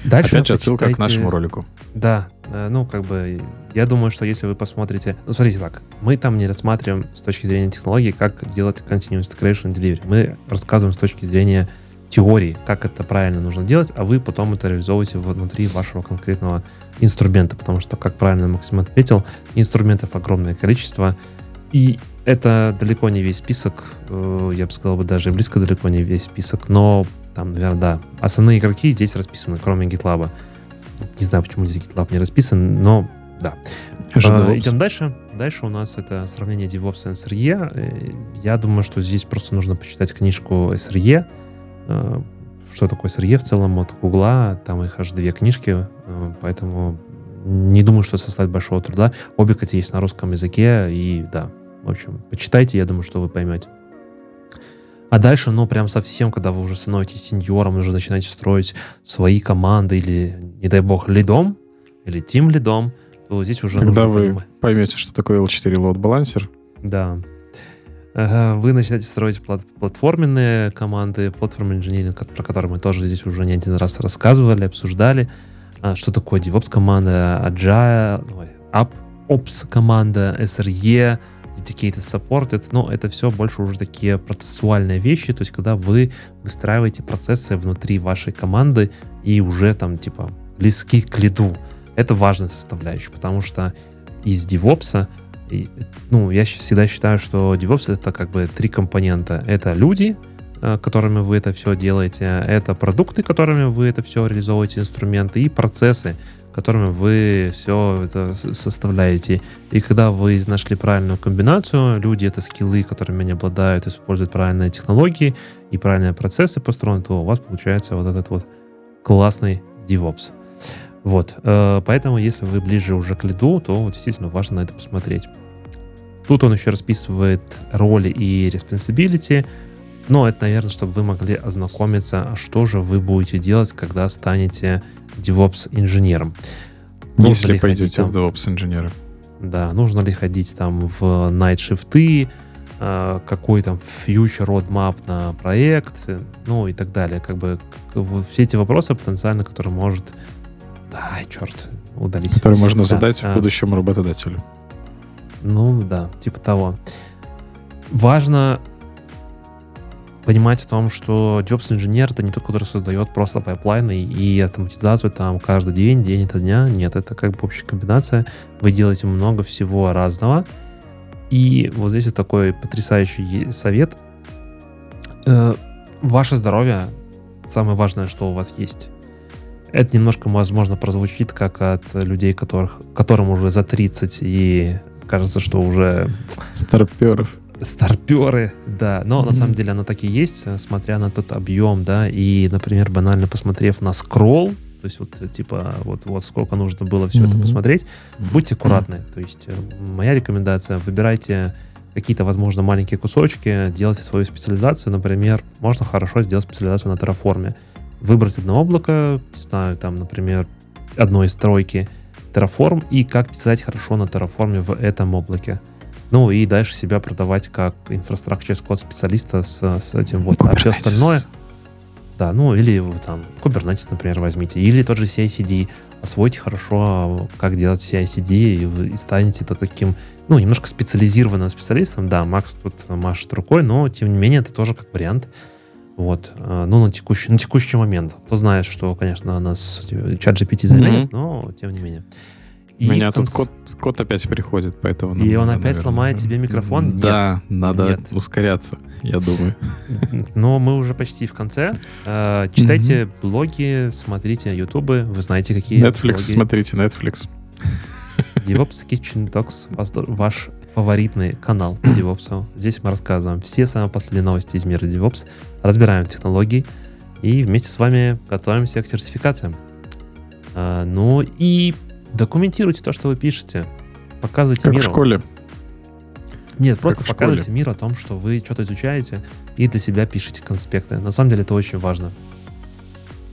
Дальше Опять же, отсылка к нашему ролику. Да, э, ну, как бы, я думаю, что если вы посмотрите... Ну, смотрите так, мы там не рассматриваем с точки зрения технологии, как делать continuous integration delivery. Мы рассказываем с точки зрения теории, как это правильно нужно делать, а вы потом это реализовываете внутри вашего конкретного инструмента, потому что, как правильно Максим отметил, инструментов огромное количество, и это далеко не весь список, э, я бы сказал бы даже близко далеко не весь список, но там, наверное, да, основные игроки здесь расписаны, кроме GitLab. Не знаю, почему здесь GitLab не расписан, но да. Э, идем дальше. Дальше у нас это сравнение DevOps и SRE. Э, я думаю, что здесь просто нужно почитать книжку SRE, Э, что такое сырье в целом от Гугла, там их аж две книжки, поэтому не думаю, что составит большого труда. Обе, кстати, есть на русском языке, и да, в общем, почитайте, я думаю, что вы поймете. А дальше, ну, прям совсем, когда вы уже становитесь сеньором, уже начинаете строить свои команды или, не дай бог, лидом, или тим лидом, то здесь уже Когда вы понимать. поймете, что такое L4 load balancer, да, вы начинаете строить плат платформенные команды, платформенный инженеринг, про который мы тоже здесь уже не один раз рассказывали, обсуждали. А, что такое DevOps команда, Agile, ой, Up, Ops команда, SRE, Dedicated Support. Это, ну, все больше уже такие процессуальные вещи, то есть когда вы выстраиваете процессы внутри вашей команды и уже там типа близки к лиду. Это важная составляющая, потому что из DevOps и, ну, я всегда считаю, что DevOps это как бы три компонента. Это люди, э, которыми вы это все делаете, это продукты, которыми вы это все реализовываете, инструменты и процессы, которыми вы все это составляете. И когда вы нашли правильную комбинацию, люди это скиллы, которыми они обладают, используют правильные технологии и правильные процессы построены, то у вас получается вот этот вот классный DevOps. Вот, э, поэтому если вы ближе уже к лиду, то действительно важно на это посмотреть. Тут он еще расписывает роли и responsibility, но это, наверное, чтобы вы могли ознакомиться, а что же вы будете делать, когда станете DevOps-инженером. Если пойдете там, в DevOps-инженеры. Да, нужно ли ходить там в night shifты, э, какой там future roadmap на проект, ну и так далее. Как бы все эти вопросы потенциально, которые может Ай, черт, удались. Который можно да, задать а, будущему работодателю. Ну да, типа того. Важно понимать о том, что DevOps инженер это не тот, который создает просто пайплайны и автоматизацию там каждый день, день ото дня. Нет, это как бы общая комбинация. Вы делаете много всего разного. И вот здесь вот такой потрясающий совет. Э, ваше здоровье самое важное, что у вас есть. Это немножко, возможно, прозвучит как от людей, которых, которым уже за 30 и кажется, что уже... Старперов. Старперы, да. Но mm-hmm. на самом деле оно так и есть, смотря на тот объем, да, и, например, банально посмотрев на скролл, то есть вот типа вот, вот сколько нужно было все mm-hmm. это посмотреть, будьте аккуратны. Mm-hmm. То есть э, моя рекомендация, выбирайте какие-то, возможно, маленькие кусочки, делайте свою специализацию. Например, можно хорошо сделать специализацию на терраформе выбрать одно облако, не знаю, там, например, одной из тройки Terraform и как писать хорошо на Terraform в этом облаке. Ну и дальше себя продавать как инфраструктура код специалиста с, с этим вот. А все остальное, да, ну или там Kubernetes, например, возьмите, или тот же CI-CD, освойте хорошо, как делать CI-CD, и вы и станете то таким, ну, немножко специализированным специалистом. Да, Макс тут машет рукой, но тем не менее это тоже как вариант. Вот. Э, ну, на текущий, на текущий момент. Кто знает, что, конечно, нас чат GPT заменит, mm-hmm. но тем не менее. И У меня конце... тут код, код опять приходит, поэтому... И он опять наверное... сломает тебе микрофон? Да, Нет. надо Нет. ускоряться, я (laughs) думаю. Но мы уже почти в конце. Э, читайте блоги, смотрите ютубы, вы знаете, какие Netflix, смотрите Netflix. (laughs) DevOps Kitchen Talks, ваш фаворитный канал DevOps. Здесь мы рассказываем все самые последние новости из мира DevOps, разбираем технологии и вместе с вами готовимся к сертификациям. А, ну и документируйте то, что вы пишете. Показывайте как миру. в школе. Нет, просто показывайте миру о том, что вы что-то изучаете и для себя пишете конспекты. На самом деле это очень важно.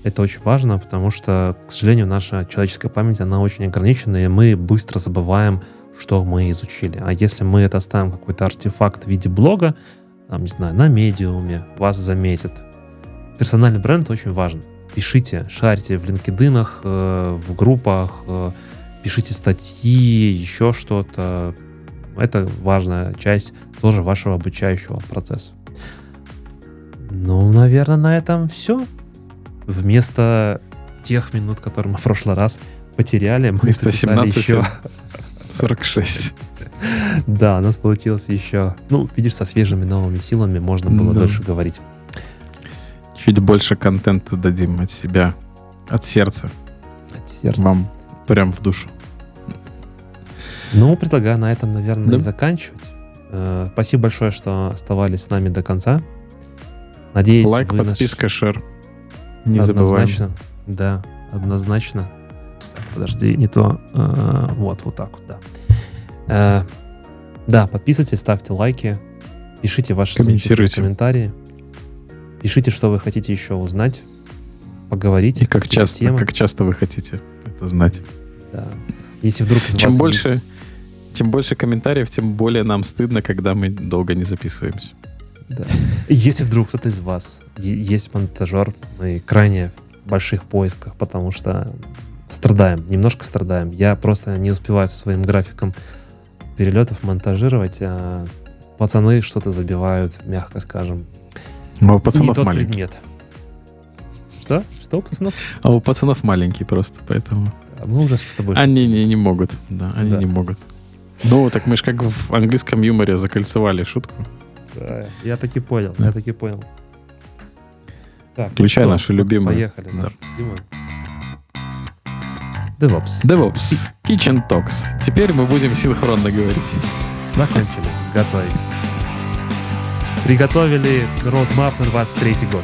Это очень важно, потому что, к сожалению, наша человеческая память, она очень ограничена, и мы быстро забываем, что мы изучили. А если мы это оставим какой-то артефакт в виде блога, там, не знаю, на медиуме, вас заметят. Персональный бренд очень важен. Пишите, шарьте в LinkedIn, э, в группах, э, пишите статьи, еще что-то. Это важная часть тоже вашего обучающего процесса. Ну, наверное, на этом все. Вместо тех минут, которые мы в прошлый раз потеряли, мы записали 17 еще... 46. Да, у нас получилось еще... Ну, видишь, со свежими новыми силами можно было Да. дольше говорить. Чуть больше контента дадим от себя, от сердца. От сердца. Вам прям в душу. Ну, предлагаю на этом, наверное, Да. и заканчивать. Э, Спасибо большое, что оставались с нами до конца. Надеюсь, Лайк, вы подписка, шер. Не забываем. однозначно, да, однозначно. Так, подожди, не то. Э, Вот, вот так вот, да. Э, Да, подписывайтесь, ставьте лайки, пишите ваши Комментируйте. комментарии, пишите, что вы хотите еще узнать, поговорить. И как часто, темы. как часто вы хотите это знать. Да. Если вдруг из Чем вас больше, есть- чем больше комментариев, тем более нам стыдно, когда мы долго не записываемся. Да. Если вдруг кто-то из вас есть монтажер, мы крайне в больших поисках, потому что страдаем, немножко страдаем. Я просто не успеваю со своим графиком перелетов монтажировать, а пацаны что-то забивают, мягко скажем. А у пацанов тот маленький. предмет. Что? Что, у пацанов? А у пацанов маленький просто, поэтому... А Мы уже с тобой Они не, не могут, да, они Да. не могут. Ну, так мы же как в английском юморе закольцевали шутку. Да, я таки понял, Да. я таки понял. Так, Включай что, нашу любимую. Поехали, Да. нашу любимую. DevOps. DevOps, Kitchen Talks. Теперь мы будем синхронно говорить. Закончили готовить. Приготовили roadmap на 23 год.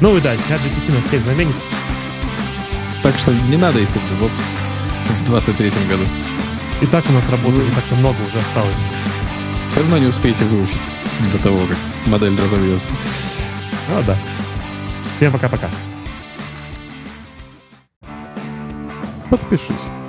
Ну и да, чат GPT нас всех заменит. Так что не надо идти в DevOps в 23 году. И так у нас работы не так-то много уже осталось. Все равно не успеете выучить до того, как модель разовьется. Ну да. Всем пока-пока. Подпишись.